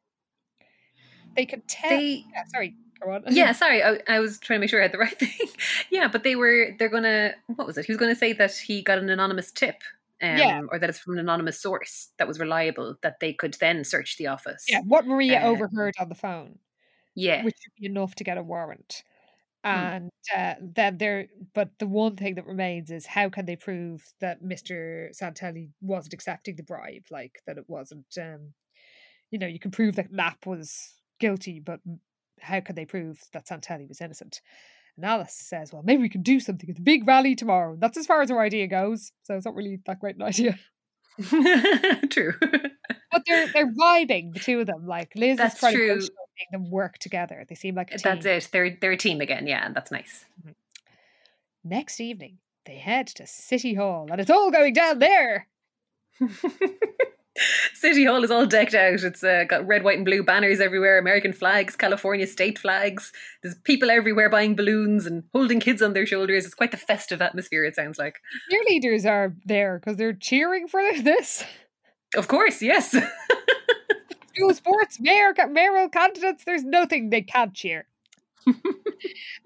Speaker 4: They could tell
Speaker 5: They-
Speaker 4: yeah, sorry go on.
Speaker 5: Yeah sorry I, I was trying to make sure i had the right thing. Yeah but they were they're gonna what was it? He was gonna say that he got an anonymous tip um,
Speaker 4: Yeah.
Speaker 5: or that it's from an anonymous source that was reliable that they could then search the office.
Speaker 4: Yeah what maria
Speaker 5: Uh,
Speaker 4: overheard on the phone
Speaker 5: yeah.
Speaker 4: which would be enough to get a warrant. And uh, then there but the one thing that remains is how can they prove that mr santelli wasn't accepting the bribe? Like that it wasn't um you know you can prove that knapp was guilty but how can they prove that santelli was innocent? And alice says well maybe we can do something at the big rally tomorrow. That's as far as her idea goes so it's not really that great an idea
Speaker 5: true.
Speaker 4: But they're they're vibing the two of them like liz
Speaker 5: That's
Speaker 4: is trying
Speaker 5: true.
Speaker 4: to push them, make them work together. They seem like a team.
Speaker 5: That's it. They're they're a team again. Yeah and that's nice. Mm-hmm.
Speaker 4: Next evening, they head to City Hall, and it's all going down there.
Speaker 5: City Hall is all decked out. It's uh, got red, white, and blue banners everywhere, American flags, California state flags. There's people everywhere buying balloons and holding kids on their shoulders. It's quite the festive atmosphere, it sounds like.
Speaker 4: Cheerleaders are there because they're cheering for this.
Speaker 5: Of course, yes.
Speaker 4: School sports, mayor, mayoral candidates. There's nothing they can't cheer.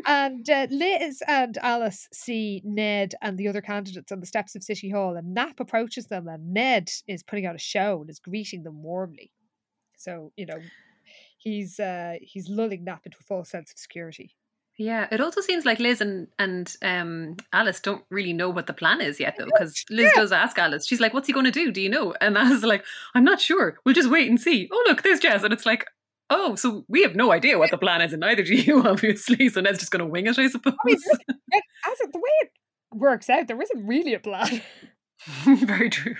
Speaker 4: And uh, Liz and Alice see Ned and the other candidates on the steps of City Hall, and Knapp approaches them, and Ned is putting out a show and is greeting them warmly. So you know, he's uh, he's lulling Knapp into a false sense of security.
Speaker 5: Yeah, it also seems like Liz and and um, Alice don't really know what the plan is yet, though, because Liz does ask Alice. She's like, "What's he going to do? Do you know?" And Alice is like, "I'm not sure. We'll just wait and see." Oh, look, there's Jazz, and it's like, "Oh, so we have no idea what the plan is, and neither do you, obviously." So Ned's just going to wing it, I suppose.
Speaker 4: I mean, there- as it, the way it works out, there isn't really a plan.
Speaker 5: Very true.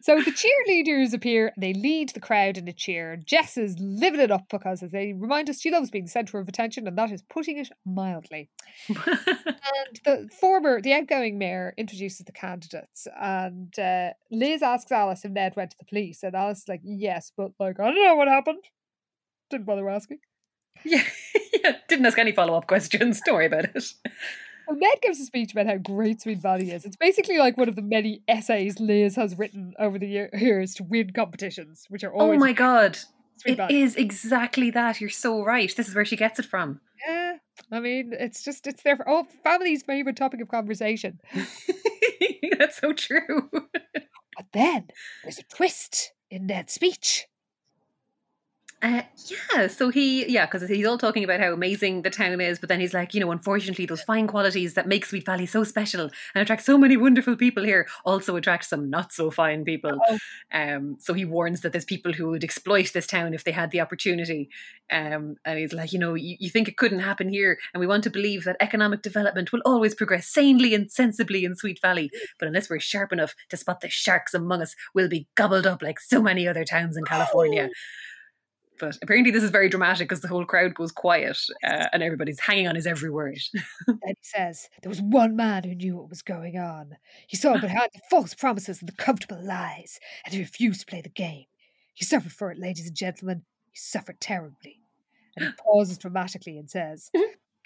Speaker 4: So the cheerleaders appear they lead the crowd in a cheer. Jess is living it up because, as they remind us, she loves being the centre of attention, and that is putting it mildly. and the former, the outgoing mayor, introduces the candidates, and uh, Liz asks Alice if Ned went to the police, and Alice is like, "Yes, but like I don't know what happened. Didn't bother asking."
Speaker 5: yeah, yeah, didn't ask any follow up questions. Don't worry about it.
Speaker 4: Well, Ned gives a speech about how great Sweet Valley is. It's basically like one of the many essays Liz has written over the years to win competitions, which are always.
Speaker 5: Oh
Speaker 4: always
Speaker 5: my god.
Speaker 4: Sweet
Speaker 5: It
Speaker 4: Valley.
Speaker 5: is exactly that. You're so right. This is where she gets it from.
Speaker 4: Yeah, I mean, it's just it's their oh family's favorite topic of conversation.
Speaker 5: That's so true.
Speaker 4: But then there's a twist in Ned's speech.
Speaker 5: Uh, yeah, so he, yeah, because he's all talking about how amazing the town is, but then he's like, you know, unfortunately, those fine qualities that make Sweet Valley so special and attract so many wonderful people here also attract some not so fine people. Um, so he warns that there's people who would exploit this town if they had the opportunity. Um, and he's like, you know, you, you think it couldn't happen here, and we want to believe that economic development will always progress sanely and sensibly in Sweet Valley. But unless we're sharp enough to spot the sharks among us, we'll be gobbled up like so many other towns in California. But apparently, this is very dramatic because the whole crowd goes quiet uh, and everybody's hanging on his every word.
Speaker 4: and he says there was one man who knew what was going on. He saw behind the false promises and the comfortable lies, and he refused to play the game. He suffered for it, ladies and gentlemen. He suffered terribly. And he pauses dramatically and says,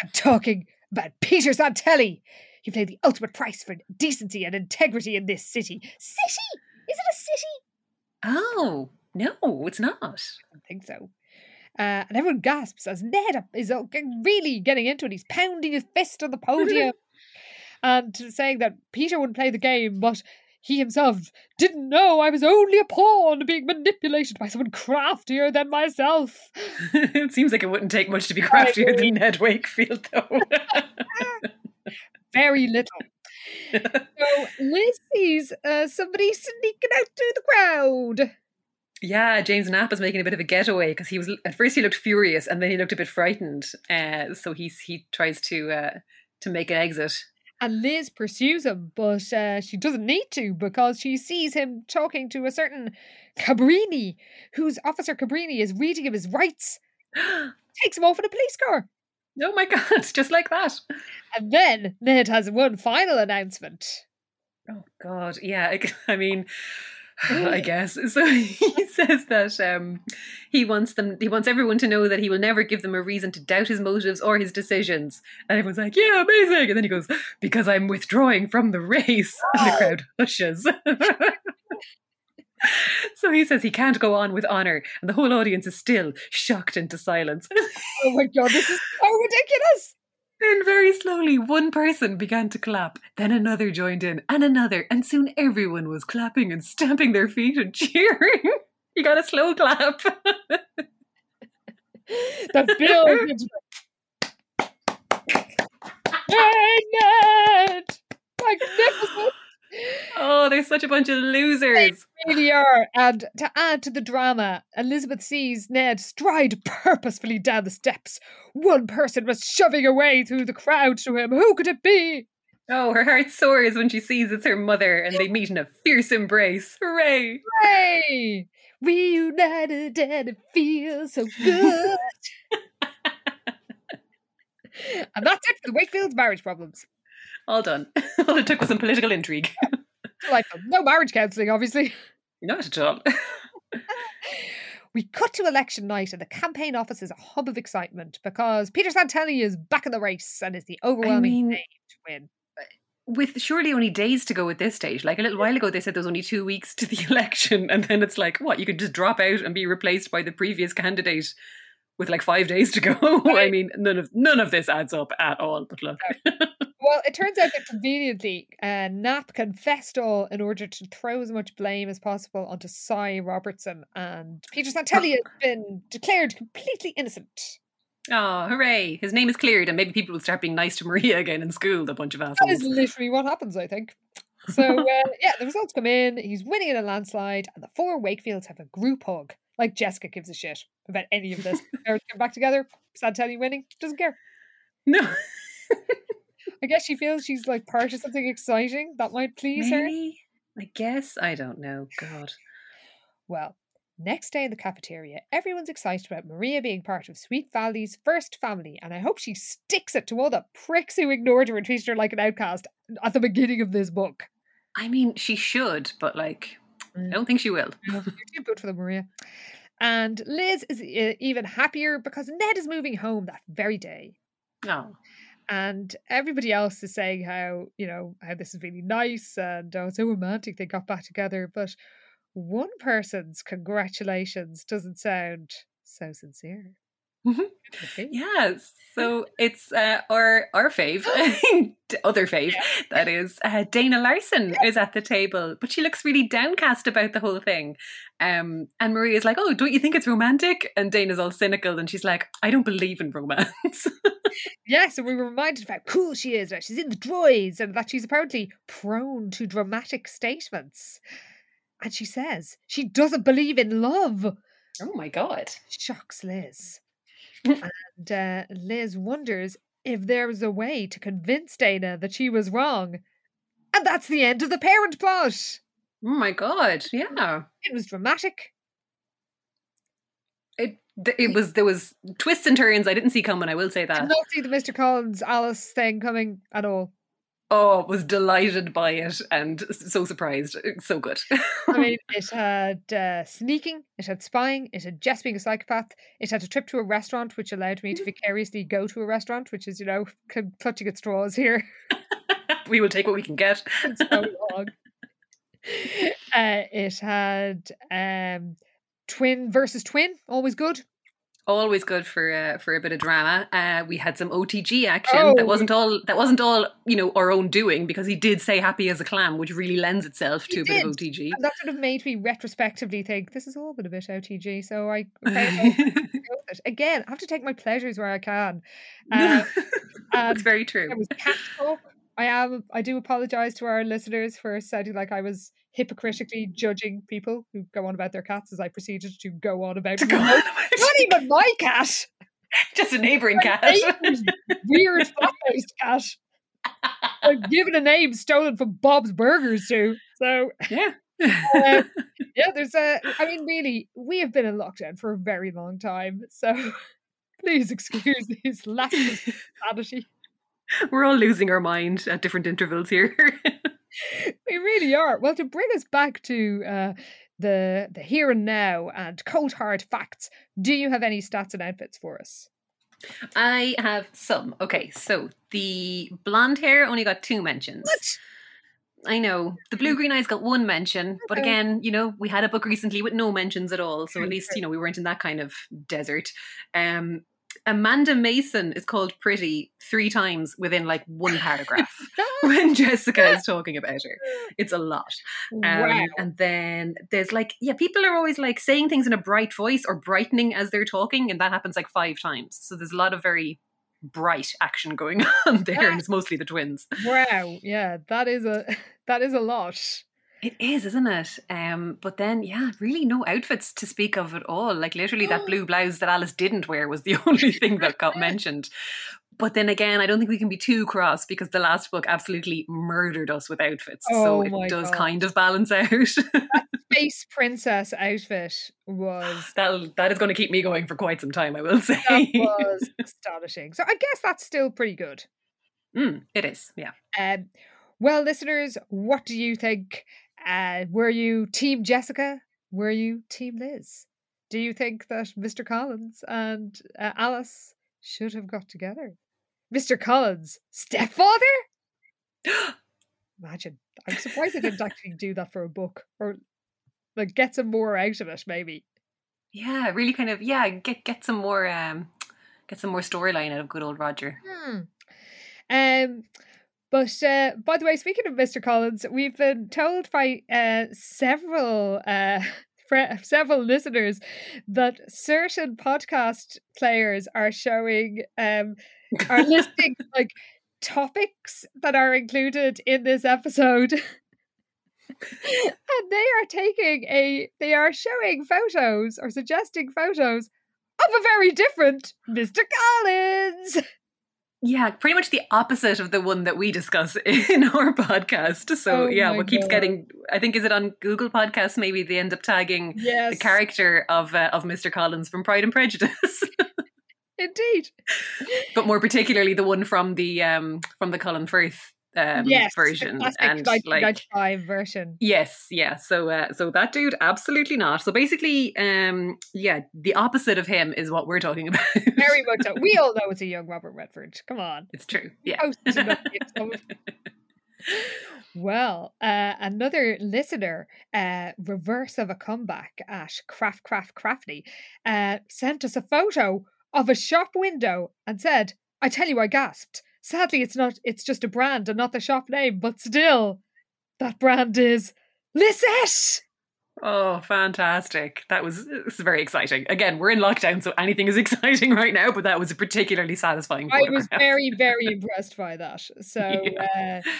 Speaker 4: I'm talking about Peter Santelli. He paid the ultimate price for decency and integrity in this city. City? Is it a city?
Speaker 5: Oh, no, it's not.
Speaker 4: I don't think so. Uh, and everyone gasps as Ned is uh, really getting into it. He's pounding his fist on the podium and saying that Peter wouldn't play the game, but he himself didn't know I was only a pawn being manipulated by someone craftier than myself.
Speaker 5: it seems like it wouldn't take much to be craftier than Ned Wakefield, though.
Speaker 4: very little. so Liz sees uh, somebody sneaking out through the crowd.
Speaker 5: Yeah, James Knapp is making a bit of a getaway because he was at first he looked furious and then he looked a bit frightened. Uh, so he's he tries to uh, to make an exit.
Speaker 4: And Liz pursues him, but uh, she doesn't need to because she sees him talking to a certain Cabrini, whose Officer Cabrini is reading him his rights. Takes him off in a police car.
Speaker 5: Oh my god, just like that.
Speaker 4: And then Ned has one final announcement.
Speaker 5: Oh god, yeah. I, I mean, I guess. So he says that um, he wants them. He wants everyone to know that he will never give them a reason to doubt his motives or his decisions. And everyone's like, "Yeah, amazing!" And then he goes, "Because I'm withdrawing from the race." And the crowd hushes. so he says he can't go on with honor, and the whole audience is still shocked into silence.
Speaker 4: oh my god, this is so ridiculous!
Speaker 5: Then very slowly, one person began to clap. Then another joined in, and another, and soon everyone was clapping and stamping their feet and cheering. You got a slow clap.
Speaker 4: the bill. Magnificent!
Speaker 5: Oh, they're such a bunch of losers.
Speaker 4: They really are. And to add to the drama, Elizabeth sees Ned stride purposefully down the steps. One person was shoving away through the crowd to him. Who could it be?
Speaker 5: Oh, her heart soars when she sees it's her mother and they meet in a fierce embrace. Hooray!
Speaker 4: Hooray! Reunited and it feels so good. and that's it for the Wakefield's marriage problems.
Speaker 5: All done. All it took was some political intrigue.
Speaker 4: like No marriage counselling, obviously.
Speaker 5: Not at all.
Speaker 4: we cut to election night, and the campaign office is a hub of excitement because Peter Santelli is back in the race and is the overwhelming
Speaker 5: I mean,
Speaker 4: name to win.
Speaker 5: With surely only days to go at this stage. Like a little while ago, they said there was only two weeks to the election, and then it's like, what? You could just drop out and be replaced by the previous candidate with like five days to go. I mean, none of none of this adds up at all. But look.
Speaker 4: Well, it turns out that conveniently, uh, Knapp confessed all in order to throw as much blame as possible onto Cy Robertson, and Peter Santelli has been declared completely innocent.
Speaker 5: Oh, hooray! His name is cleared, and maybe people will start being nice to Maria again in school. The bunch of assholes.
Speaker 4: That is literally what happens, I think. So, uh, yeah, the results come in. He's winning in a landslide, and the four Wakefields have a group hug. Like Jessica gives a shit about any of this. Come back together. Santelli winning, doesn't care.
Speaker 5: No.
Speaker 4: I guess she feels she's like part of something exciting that might please
Speaker 5: Maybe? her. I guess. I don't know. God.
Speaker 4: Well, next day in the cafeteria, everyone's excited about Maria being part of Sweet Valley's first family, and I hope she sticks it to all the pricks who ignored her and treated her like an outcast at the beginning of this book.
Speaker 5: I mean, she should, but like, I don't think she will.
Speaker 4: You're too good for the Maria. And Liz is uh, even happier because Ned is moving home that very day.
Speaker 5: Oh.
Speaker 4: And everybody else is saying how, you know, how this is really nice and oh, so romantic they got back together. But one person's congratulations doesn't sound so sincere.
Speaker 5: Yeah, so it's uh, our our fave, other fave, that is uh, Dana Larson is at the table, but she looks really downcast about the whole thing. Um, and is like, "Oh, don't you think it's romantic?" And Dana's all cynical, and she's like, "I don't believe in romance."
Speaker 4: yes, and we were reminded of how cool she is, that she's in the droids, and that she's apparently prone to dramatic statements. And she says she doesn't believe in love.
Speaker 5: Oh my god!
Speaker 4: Shocks Liz and uh, Liz wonders if there is a way to convince Dana that she was wrong. And that's the end of the parent plot.
Speaker 5: Oh my god, yeah.
Speaker 4: It was dramatic.
Speaker 5: It it was there was twists and turns I didn't see coming, I will say that.
Speaker 4: I did not see the Mr. Collins Alice thing coming at all.
Speaker 5: Oh, was delighted by it and so surprised. So good.
Speaker 4: I mean, it had uh, sneaking, it had spying, it had just being a psychopath, it had a trip to a restaurant, which allowed me to vicariously go to a restaurant, which is, you know, clutching at straws here.
Speaker 5: we will take what we can get.
Speaker 4: so long. Uh, it had um, twin versus twin, always good.
Speaker 5: Always good for uh, for a bit of drama. Uh, we had some OTG action
Speaker 4: Oh.
Speaker 5: that wasn't all that wasn't all you know our own doing because he did say happy as a clam, which really lends itself to a bit of. OTG.
Speaker 4: And that sort of made me retrospectively think this is all been a bit OTG. So I okay, I'll go with it. again I have to take my pleasures where I can. Um,
Speaker 5: That's very true.
Speaker 4: There was cat talk. I am. I do apologize to our listeners for sounding like I was hypocritically judging people who go on about their cats as I proceeded to go on about
Speaker 5: go on about
Speaker 4: not even my cat,
Speaker 5: Just a neighbouring cat.
Speaker 4: weird flat-faced cat. Like given a name stolen from Bob's Burgers too. So
Speaker 5: yeah.
Speaker 4: uh, yeah, there's a. I mean, really, we have been in lockdown for a very long time, so please excuse these lapses of sanity.
Speaker 5: We're all losing our mind at different intervals here.
Speaker 4: We really are. Well, to bring us back to uh, the the here and now and cold hard facts, do you have any stats and outfits for us?
Speaker 5: I have some. Okay, so the blonde hair only got two mentions. I know. The blue green eyes got one mention, but again, you know, we had a book recently with no mentions at all, so at least, you know, we weren't in that kind of desert. Um Amanda Mason is called pretty three times within like one paragraph when Jessica is talking about her. It's a lot. Um,
Speaker 4: wow.
Speaker 5: And then there's like, yeah, people are always like saying things in a bright voice or brightening as they're talking, and that happens like five times. So there's a lot of very bright action going on there, and it's mostly the twins.
Speaker 4: Wow. Yeah, that is a that is a lot.
Speaker 5: It is, isn't it? Um, but then, yeah, really no outfits to speak of at all. Like literally, that blue blouse that Alice didn't wear was the only thing that got mentioned. But then again, I don't think we can be too cross because the last book absolutely murdered us with outfits.
Speaker 4: Oh
Speaker 5: so it does
Speaker 4: God.
Speaker 5: kind of balance out.
Speaker 4: Space princess outfit was
Speaker 5: that that is going to keep me going for quite some time, I will say.
Speaker 4: that was astonishing. So I guess that's still pretty good.
Speaker 5: Mm, it is, yeah.
Speaker 4: Um, well, listeners, what do you think? Uh, were you Team Jessica? Were you Team Liz? Do you think that Mr. Collins and uh, Alice should have got together? Mr. Collins, stepfather? Imagine. I'm surprised they didn't actually do that for a book or like get some more out of it, maybe.
Speaker 5: Yeah, really kind of yeah, get get some more um get some more storyline out of good old Roger.
Speaker 4: Hmm. Um, but uh, by the way, speaking of Mr. Collins, we've been told by uh, several uh, several listeners that certain podcast players are showing um, are listing like topics that are included in this episode. and they are taking a they are showing photos or suggesting photos of a very different Mr. Collins.
Speaker 5: Yeah, pretty much the opposite of the one that we discuss in our podcast. So
Speaker 4: Oh
Speaker 5: yeah, what keeps getting I think is it on Google Podcasts maybe they end up tagging
Speaker 4: Yes.
Speaker 5: the character of uh, of Mr. Collins from Pride and Prejudice.
Speaker 4: Indeed.
Speaker 5: but more particularly the one from the um from the Colin Firth um
Speaker 4: yes.
Speaker 5: version and like
Speaker 4: 1995 version.
Speaker 5: Yes, yeah. So uh, so that dude absolutely not. So basically um yeah, the opposite of him is what we're talking about.
Speaker 4: Very much so. We all know it's a young Robert Redford. Come on.
Speaker 5: it's true. Yeah.
Speaker 4: Posted enough gifts of it. Well, uh, another listener, uh, reverse of a comeback at Craft Craft Crafty, uh, sent us a photo of a shop window and said, "I tell you, I gasped. Sadly, it's not. It's just a brand and not the shop name, but still, that brand is Lisette."
Speaker 5: Oh, fantastic. That was very exciting. Again, we're in lockdown, so anything is exciting right now, but that was a particularly satisfying
Speaker 4: I was very, very impressed by that. So,
Speaker 5: Yeah.
Speaker 4: uh,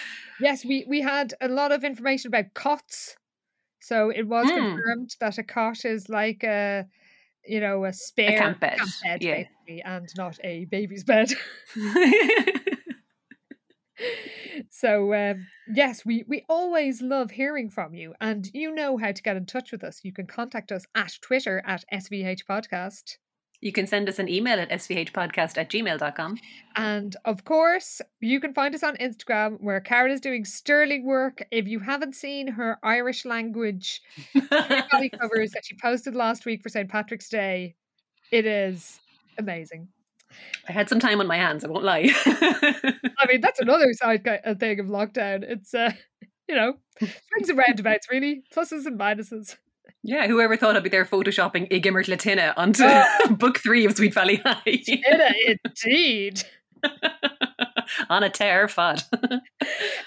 Speaker 4: yes, we we had a lot of information about cots. So it was
Speaker 5: Hmm.
Speaker 4: confirmed that a cot is like a, you know, a spare
Speaker 5: camp bed, yeah.
Speaker 4: basically, and not a baby's bed. so um, yes, we we always love hearing from you, and you know how to get in touch with us. You can contact us at Twitter at SVH Podcast.
Speaker 5: you can send us an email at svhpodcast at gmail.com.
Speaker 4: And of course, you can find us on Instagram where Karen is doing sterling work. If you haven't seen her Irish language covers that she posted last week for St. Patrick's Day, it is amazing.
Speaker 5: I had some time on my hands, I won't lie.
Speaker 4: I mean, that's another side uh, thing of lockdown. It's, uh, you know, swings and roundabouts, really, pluses and minuses.
Speaker 5: yeah, whoever thought I'd be there photoshopping Igimert Latina onto
Speaker 4: Oh.
Speaker 5: book three of Sweet Valley High.
Speaker 4: Indeed.
Speaker 5: on a tear fod.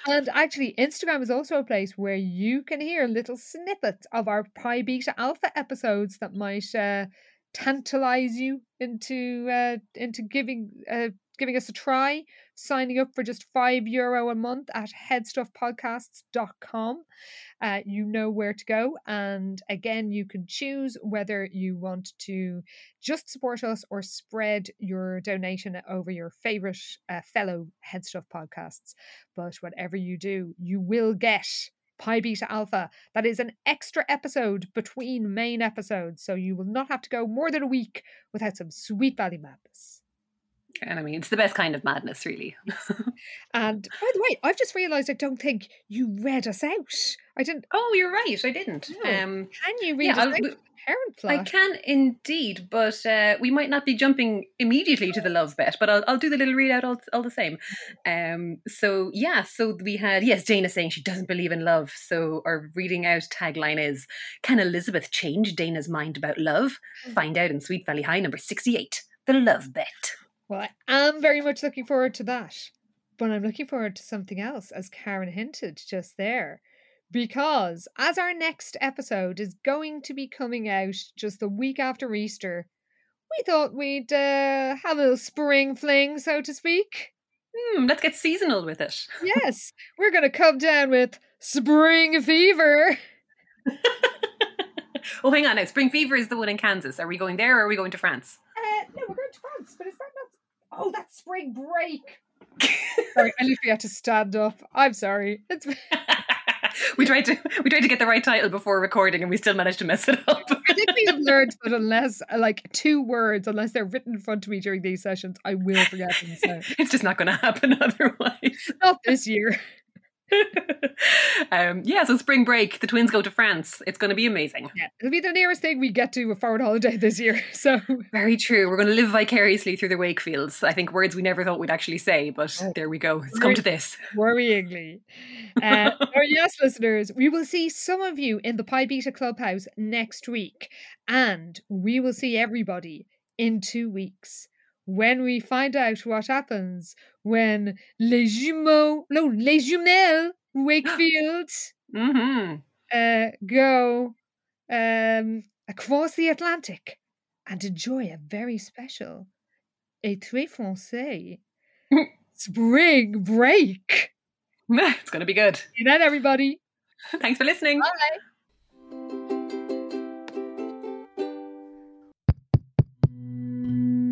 Speaker 4: And actually, Instagram is also a place where you can hear little snippets of our Pi Beta Alpha episodes that might uh, tantalize you into uh, into giving uh, giving us a try, signing up for just five euro a month at headstuffpodcasts.com. Uh, you know where to go. And again, you can choose whether you want to just support us or spread your donation over your favorite uh, fellow Headstuff podcasts. But whatever you do, you will get Pi Beta Alpha. That is an extra episode between main episodes, so you will not have to go more than a week without some sweet valley madness.
Speaker 5: And I mean, it's the best kind of madness, really.
Speaker 4: and by the way, I've just realised I don't think you read us out. I didn't.
Speaker 5: Oh, you're right. I didn't.
Speaker 4: No. Um, can you read yeah, us out? Parent?
Speaker 5: I can indeed, but uh, we might not be jumping immediately to the love bet. But I'll, I'll do the little readout all, all the same. Um, so yeah, so we had yes, Dana saying she doesn't believe in love. So our reading out tagline is: Can Elizabeth change Dana's mind about love? Hmm. Find out in Sweet Valley High, number sixty-eight. The love bet.
Speaker 4: Well, I am very much looking forward to that. But I'm looking forward to something else, as Karen hinted just there. Because as our next episode is going to be coming out just the week after Easter, we thought we'd uh, have a little spring fling, so to speak.
Speaker 5: Hmm, let's get seasonal with it.
Speaker 4: yes, we're going to come down with spring fever.
Speaker 5: oh, hang on now. Spring fever is the one in Kansas. Are we going there or are we going to France?
Speaker 4: Uh, no, we're going to France, but is that not Oh, that's spring break. sorry, I literally had to stand up. I'm sorry. It's
Speaker 5: we tried to we tried to get the right title before recording, and we still managed to mess it up.
Speaker 4: I think we have learned that unless uh, like two words, unless they're written in front of me during these sessions, I will forget them. So.
Speaker 5: It's just not going to happen otherwise.
Speaker 4: Not this year.
Speaker 5: um, yeah, so spring break, the twins go to France. It's going to be amazing.
Speaker 4: Yeah, it'll be the nearest thing we get to a forward holiday this year. So
Speaker 5: very true. We're going to live vicariously through the Wakefields. I think words we never thought we'd actually say, but oh, there we go. It's come to this.
Speaker 4: Worryingly. Uh, or yes, listeners, we will see some of you in the Pi Beta Clubhouse next week, and we will see everybody in two weeks when we find out what happens when les jumeaux, no, les jumelles Wakefield
Speaker 5: mm-hmm.
Speaker 4: uh, go um, across the Atlantic and enjoy a very special et très français spring break.
Speaker 5: It's going to be good.
Speaker 4: Good night, everybody.
Speaker 5: Thanks for listening.
Speaker 4: Bye.